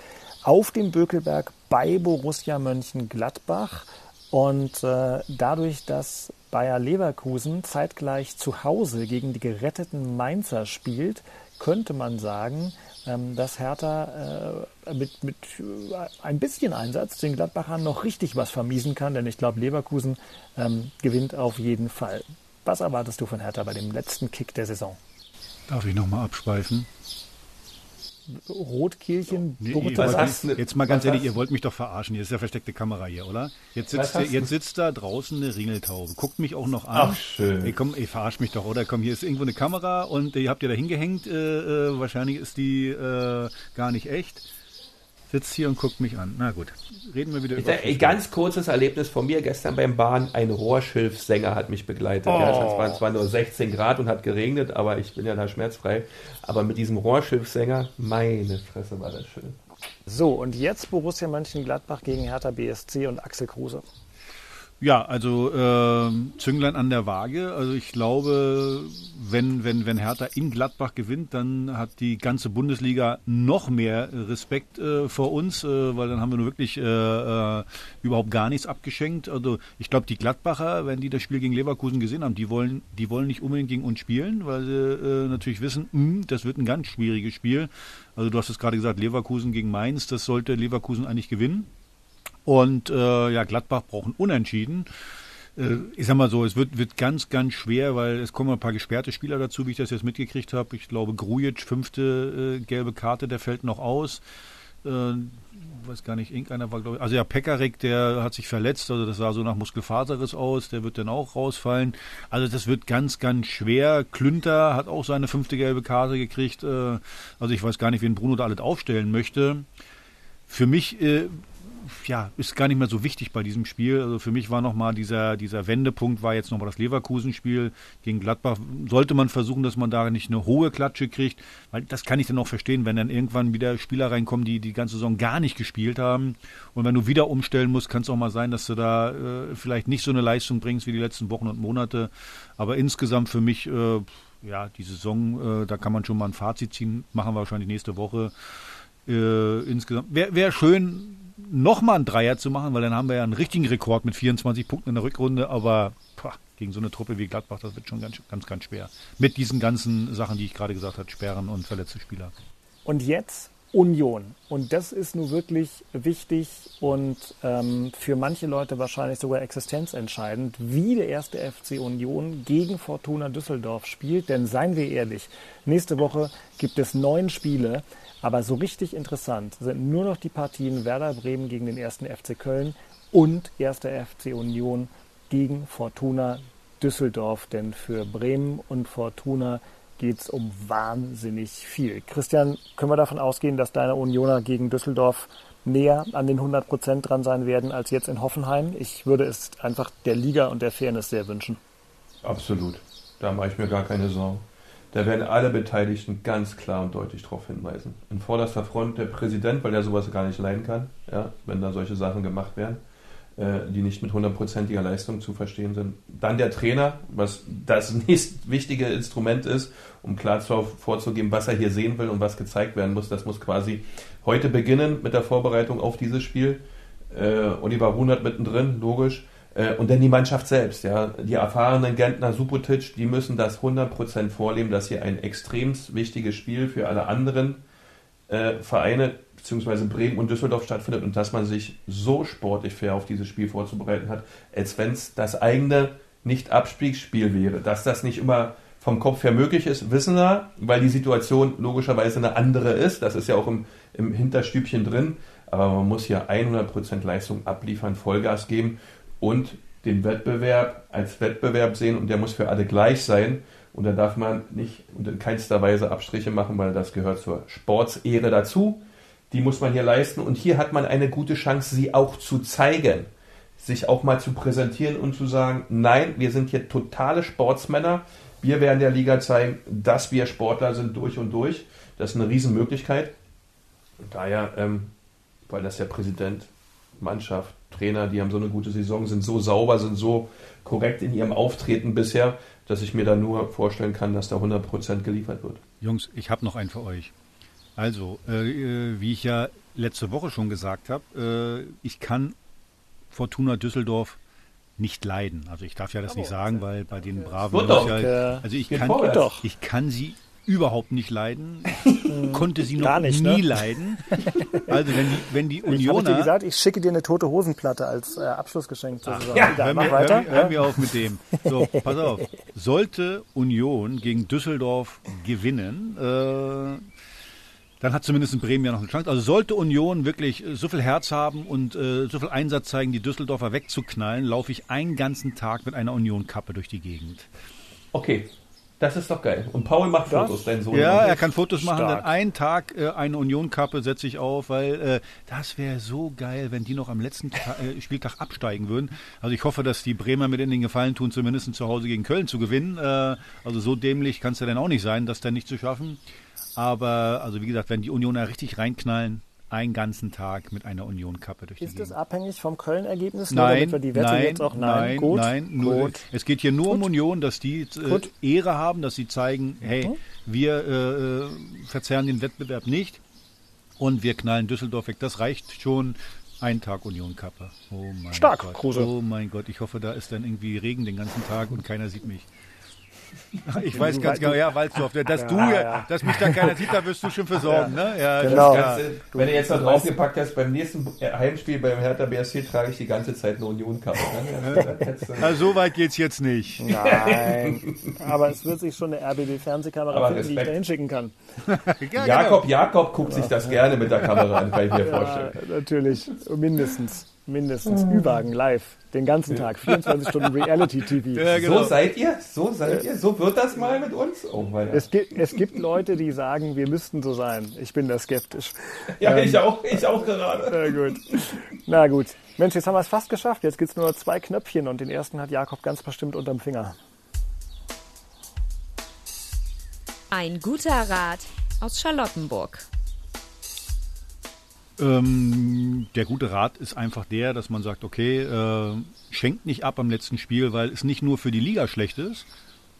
auf dem Bökelberg bei Borussia Mönchengladbach. Und äh, dadurch, dass Bayer Leverkusen zeitgleich zu Hause gegen die geretteten Mainzer spielt, könnte man sagen, ähm, dass Hertha äh, mit, mit äh, ein bisschen Einsatz den Gladbachern noch richtig was vermiesen kann, denn ich glaube, Leverkusen ähm, gewinnt auf jeden Fall. Was erwartest du von Hertha bei dem letzten Kick der Saison? Darf ich nochmal abschweifen? Rotkehlchen, nee, was Jetzt mal ganz ehrlich, ihr wollt mich doch verarschen. Hier ist ja versteckte Kamera hier, oder? Jetzt sitzt, der, jetzt sitzt da draußen eine Ringeltaube. Guckt mich auch noch an. Ach, schön. Ey, komm, ihr verarscht mich doch, oder? Komm, hier ist irgendwo eine Kamera und ihr habt ihr da hingehängt. Äh, äh, wahrscheinlich ist die äh, gar nicht echt sitzt hier und guckt mich an. Na gut, reden wir wieder über. Ein ganz kurzes Erlebnis von mir gestern beim Bahn. Ein Rohrschilfsänger hat mich begleitet. Oh. Ja, es waren zwar nur 16 Grad und hat geregnet, aber ich bin ja da schmerzfrei. Aber mit diesem Rohrschilfsänger, meine Fresse, war das schön. So, und jetzt Borussia Mönchengladbach gegen Hertha BSC und Axel Kruse. Ja, also äh, Zünglein an der Waage. Also ich glaube, wenn, wenn, wenn Hertha in Gladbach gewinnt, dann hat die ganze Bundesliga noch mehr Respekt äh, vor uns, äh, weil dann haben wir nur wirklich äh, äh, überhaupt gar nichts abgeschenkt. Also ich glaube, die Gladbacher, wenn die das Spiel gegen Leverkusen gesehen haben, die wollen, die wollen nicht unbedingt gegen uns spielen, weil sie äh, natürlich wissen, mh, das wird ein ganz schwieriges Spiel. Also du hast es gerade gesagt, Leverkusen gegen Mainz, das sollte Leverkusen eigentlich gewinnen. Und äh, ja, Gladbach brauchen unentschieden. Äh, ich sag mal so, es wird, wird ganz, ganz schwer, weil es kommen ein paar gesperrte Spieler dazu, wie ich das jetzt mitgekriegt habe. Ich glaube, Grujic, fünfte äh, gelbe Karte, der fällt noch aus. Äh, weiß gar nicht, irgendeiner war, glaube ich. Also ja, Pekarik, der hat sich verletzt, also das sah so nach Muskelfaserriss aus, der wird dann auch rausfallen. Also das wird ganz, ganz schwer. Klünter hat auch seine fünfte gelbe Karte gekriegt. Äh, also ich weiß gar nicht, wen Bruno da alles aufstellen möchte. Für mich äh, ja, ist gar nicht mehr so wichtig bei diesem Spiel. Also für mich war nochmal dieser, dieser Wendepunkt, war jetzt nochmal das Leverkusen-Spiel gegen Gladbach. Sollte man versuchen, dass man da nicht eine hohe Klatsche kriegt, weil das kann ich dann auch verstehen, wenn dann irgendwann wieder Spieler reinkommen, die die ganze Saison gar nicht gespielt haben. Und wenn du wieder umstellen musst, kann es auch mal sein, dass du da äh, vielleicht nicht so eine Leistung bringst wie die letzten Wochen und Monate. Aber insgesamt für mich, äh, ja, die Saison, äh, da kann man schon mal ein Fazit ziehen, machen wir wahrscheinlich nächste Woche. Äh, insgesamt wäre wär schön, nochmal einen Dreier zu machen, weil dann haben wir ja einen richtigen Rekord mit 24 Punkten in der Rückrunde, aber pah, gegen so eine Truppe wie Gladbach, das wird schon ganz, ganz, ganz schwer. Mit diesen ganzen Sachen, die ich gerade gesagt habe, Sperren und verletzte Spieler. Und jetzt Union. Und das ist nun wirklich wichtig und ähm, für manche Leute wahrscheinlich sogar existenzentscheidend, wie der erste FC Union gegen Fortuna Düsseldorf spielt. Denn seien wir ehrlich, nächste Woche gibt es neun Spiele. Aber so richtig interessant sind nur noch die Partien Werder Bremen gegen den ersten FC Köln und erster FC Union gegen Fortuna Düsseldorf. Denn für Bremen und Fortuna geht es um wahnsinnig viel. Christian, können wir davon ausgehen, dass deine Unioner gegen Düsseldorf näher an den 100 Prozent dran sein werden als jetzt in Hoffenheim? Ich würde es einfach der Liga und der Fairness sehr wünschen. Absolut. Da mache ich mir gar keine Sorgen. Da werden alle Beteiligten ganz klar und deutlich darauf hinweisen. In vorderster Front der Präsident, weil der sowas gar nicht leiden kann, ja, wenn da solche Sachen gemacht werden, äh, die nicht mit hundertprozentiger Leistung zu verstehen sind. Dann der Trainer, was das nächst wichtige Instrument ist, um klar vorzugeben, was er hier sehen will und was gezeigt werden muss. Das muss quasi heute beginnen mit der Vorbereitung auf dieses Spiel. Äh, Oliver Runert mittendrin, logisch. Äh, und dann die Mannschaft selbst, ja. Die erfahrenen Gentner Subotic, die müssen das 100% vorleben, dass hier ein extrem wichtiges Spiel für alle anderen äh, Vereine, beziehungsweise Bremen und Düsseldorf stattfindet und dass man sich so sportlich fair auf dieses Spiel vorzubereiten hat, als wenn es das eigene Nicht-Abstiegsspiel wäre. Dass das nicht immer vom Kopf her möglich ist, wissen wir, weil die Situation logischerweise eine andere ist. Das ist ja auch im, im Hinterstübchen drin. Aber man muss hier 100% Leistung abliefern, Vollgas geben und den Wettbewerb als Wettbewerb sehen und der muss für alle gleich sein. Und da darf man nicht und in keinster Weise Abstriche machen, weil das gehört zur Sportsehre dazu. Die muss man hier leisten und hier hat man eine gute Chance, sie auch zu zeigen. Sich auch mal zu präsentieren und zu sagen, nein, wir sind hier totale Sportsmänner. Wir werden der Liga zeigen, dass wir Sportler sind durch und durch. Das ist eine Riesenmöglichkeit. Und daher, ähm, weil das der Präsident, Mannschaft, Trainer, die haben so eine gute Saison, sind so sauber, sind so korrekt in ihrem Auftreten bisher, dass ich mir da nur vorstellen kann, dass da 100% geliefert wird. Jungs, ich habe noch einen für euch. Also, äh, wie ich ja letzte Woche schon gesagt habe, äh, ich kann Fortuna Düsseldorf nicht leiden. Also ich darf ja das Aber nicht sagen, weil bei den braven doch. Ja, also ich kann, ich kann sie überhaupt nicht leiden. konnte sie noch nicht, nie ne? leiden. Also wenn die, wenn die Ich habe Unioner... dir gesagt, ich schicke dir eine tote Hosenplatte als äh, Abschlussgeschenk Saison. Ja, Egal, hör mach mir, weiter. Hör, mir- hör mir auf mit dem. So, pass auf. Sollte Union gegen Düsseldorf gewinnen, äh, dann hat zumindest in Bremen ja noch eine Chance. Also sollte Union wirklich so viel Herz haben und äh, so viel Einsatz zeigen, die Düsseldorfer wegzuknallen, laufe ich einen ganzen Tag mit einer Union-Kappe durch die Gegend. Okay, das ist doch geil. Und Paul macht Das- Fotos, dein Sohn. Ja, und er kann Fotos machen. Stark. Dann einen Tag äh, eine Union-Kappe setze ich auf, weil äh, das wäre so geil, wenn die noch am letzten Ta äh, Spieltag absteigen würden. Also ich hoffe, dass die Bremer mir den Gefallen tun, zumindest zu Hause gegen Köln zu gewinnen. Äh, also so dämlich kann es ja dann auch nicht sein, das dann nicht zu schaffen. Aber also wie gesagt, wenn die Unioner richtig reinknallen, einen ganzen Tag mit einer Union-Kappe durch die Ist das Gegend. abhängig vom Köln-Ergebnis? Nein, nein, jetzt auch nein, nein, gut, nein, nur, gut. es geht hier nur um Union, dass die äh, Gut. Ehre haben, dass sie zeigen, hey, Mhm. wir äh, äh, verzerren den Wettbewerb nicht und wir knallen Düsseldorf weg. Das reicht schon. Ein Tag Union-Kappe. Oh mein Stark, Gott. Kruse. Oh mein Gott, ich hoffe, da ist dann irgendwie Regen den ganzen Tag und keiner sieht mich. Ich weiß ganz genau, ja, Walzdorf, dass Ja, du, ja, ja. dass mich da keiner sieht, da wirst du schon für sorgen, ne? Ja, Genau. du- Wenn du jetzt noch draufgepackt hast, beim nächsten Heimspiel beim Hertha BSC trage ich die ganze Zeit eine Union-Kappe. ne? Also so weit geht's jetzt nicht. Nein, aber es wird sich schon eine RBB-Fernsehkamera finden, die ich Respekt. da hinschicken kann. Ja, Jakob, Jakob guckt sich das gerne mit der Kamera an, kann ich mir Ja, vorstellen. natürlich. Mindestens. Mindestens. Ü-Wagen live. Den ganzen Tag. 24 Stunden Reality-TV. Ja, genau. So seid ihr? So seid ihr? So wird das mal mit uns? Oh. Es gibt, es gibt Leute, die sagen, wir müssten so sein. Ich bin da skeptisch. Ja, Ähm, ich auch, ich auch gerade. Na gut. Na gut. Mensch, jetzt haben wir es fast geschafft. Jetzt gibt es nur noch zwei Knöpfchen und den ersten hat Jakob ganz bestimmt unterm Finger. Ein guter Rat aus Charlottenburg. Ähm, der gute Rat ist einfach der, dass man sagt, okay, äh, schenkt nicht ab am letzten Spiel, weil es nicht nur für die Liga schlecht ist,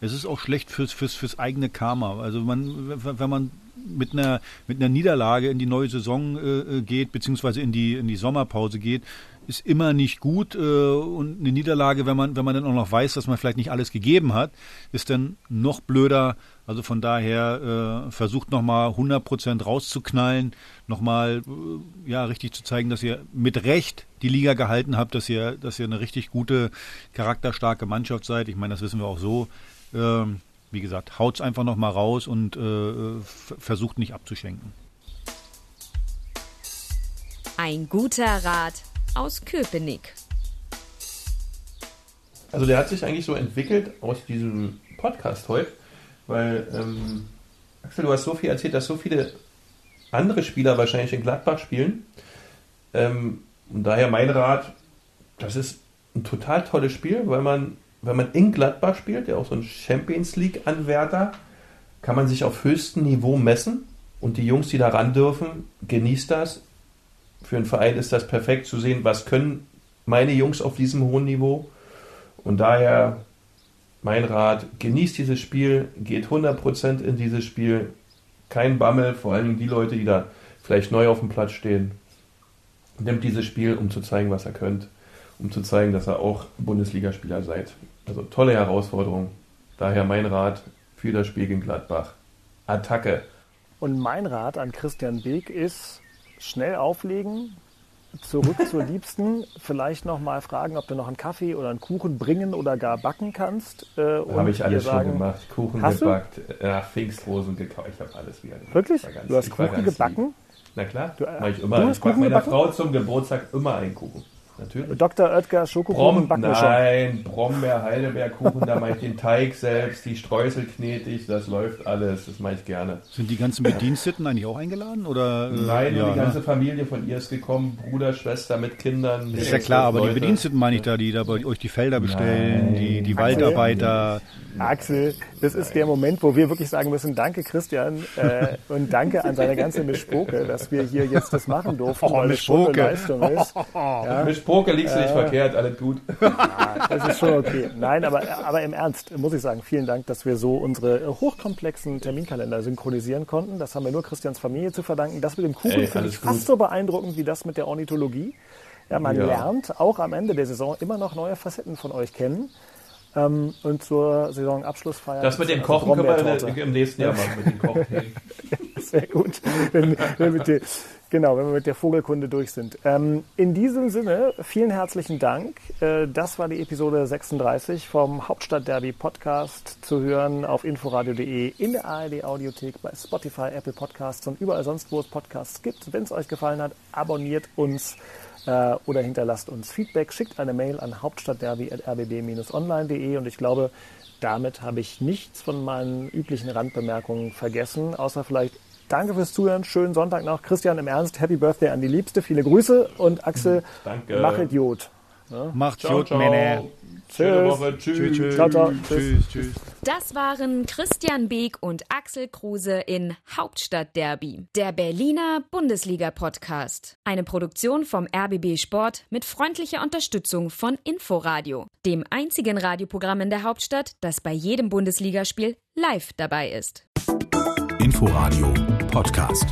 es ist auch schlecht fürs, fürs, fürs eigene Karma. Also man, wenn man mit einer, mit einer Niederlage in die neue Saison äh, geht, beziehungsweise in die, in die Sommerpause geht, ist immer nicht gut. Äh, und eine Niederlage, wenn man, wenn man dann auch noch weiß, dass man vielleicht nicht alles gegeben hat, ist dann noch blöder. Also von daher äh, versucht nochmal 100% rauszuknallen, nochmal äh, ja, richtig zu zeigen, dass ihr mit Recht die Liga gehalten habt, dass ihr, dass ihr eine richtig gute, charakterstarke Mannschaft seid. Ich meine, das wissen wir auch so. Ähm, wie gesagt, haut's einfach nochmal raus und äh, versucht nicht abzuschenken. Ein guter Rat aus Köpenick. Also der hat sich eigentlich so entwickelt aus diesem Podcast heute, weil ähm, Axel, du hast so viel erzählt, dass so viele andere Spieler wahrscheinlich in Gladbach spielen. Ähm, und daher mein Rat, das ist ein total tolles Spiel, weil man, wenn man in Gladbach spielt, der auch so ein Champions League-Anwärter, kann man sich auf höchstem Niveau messen und die Jungs, die da ran dürfen, genießt das. Für einen Verein ist das perfekt zu sehen, was können meine Jungs auf diesem hohen Niveau. Und daher mein Rat, genießt dieses Spiel, geht 100% in dieses Spiel. Kein Bammel, vor allen Dingen die Leute, die da vielleicht neu auf dem Platz stehen. Nimmt dieses Spiel, um zu zeigen, was er könnt. Um zu zeigen, dass ihr auch Bundesligaspieler seid. Also tolle Herausforderung. Daher mein Rat für das Spiel gegen Gladbach. Attacke. Und mein Rat an Christian Beek ist, schnell auflegen, zurück zur Liebsten, vielleicht noch mal fragen, ob du noch einen Kaffee oder einen Kuchen bringen oder gar backen kannst. Äh, Habe ich alles ihr schon sagen, gemacht. Kuchen du? gebackt, ja, Pfingstrosen gekauft. Ich habe alles wieder gemacht. Wirklich? Ganz- Du hast Kuchen gebacken? lieb. Na klar, Du, äh, mach ich du immer. hast Ich backe meiner gebacken? Frau zum Geburtstag immer einen Kuchen. Natürlich. Dr. Oetker Schokokuchen wir schon. nein, Brombeer, Heidelbeerkuchen, da mache ich den Teig selbst, die Streusel knete ich, das läuft alles, das mache ich gerne. Sind die ganzen Bediensteten eigentlich auch eingeladen? Oder, äh, Nein, nur ja, die ganze ne? Familie von ihr ist gekommen, Bruder, Schwester mit Kindern. Ist ja klar, aber die Leute. Bediensteten meine ich da, die da bei euch die Felder bestellen, Nein. die, die? Waldarbeiter. Axel, das ist der Moment, wo wir wirklich sagen müssen, danke Christian äh, und danke an seine ganze Mischpoke, dass wir hier jetzt das machen durften, Oh, weil Mischpoke. Leistung ist. Ja, Mit Poker liegst du nicht verkehrt, alles gut. das ist schon okay. Nein, aber, aber im Ernst muss ich sagen, vielen Dank, dass wir so unsere hochkomplexen Terminkalender synchronisieren konnten. Das haben wir nur Christians Familie zu verdanken. Das mit dem Kuchen finde ich fast gut. so beeindruckend wie das mit der Ornithologie. Ja, man Ja. lernt auch am Ende der Saison immer noch neue Facetten von euch kennen. Ähm, und zur Saisonabschlussfeier. Das mit dem also Kochen können wir im nächsten Jahr machen, mit dem Cocktail. Sehr gut. Wenn, wenn der, genau, wenn wir mit der Vogelkunde durch sind. Ähm, in diesem Sinne, vielen herzlichen Dank. Äh, das war die Episode 36 vom Hauptstadtderby Podcast zu hören auf inforadio.de, in der ARD Audiothek, bei Spotify, Apple Podcasts und überall sonst, wo es Podcasts gibt. Wenn es euch gefallen hat, abonniert uns äh, oder hinterlasst uns Feedback, schickt eine Mail an hauptstadtderby.rbb-online.de und ich glaube, damit habe ich nichts von meinen üblichen Randbemerkungen vergessen, außer vielleicht Danke fürs Zuhören, schönen Sonntag noch. Christian, im Ernst, Happy Birthday an die Liebste, viele Grüße und Axel, Danke. mach Idiot. Macht's Ciao, gut, ciao. Männer. Schöne Tschüss. Woche. Tschüss. Ciao, ciao. Tschüss, tschüss. Das waren Christian Beek und Axel Kruse in Hauptstadtderby, der Berliner Bundesliga-Podcast. Eine Produktion vom RBB Sport mit freundlicher Unterstützung von Inforadio, dem einzigen Radioprogramm in der Hauptstadt, das bei jedem Bundesligaspiel live dabei ist. Inforadio Podcast.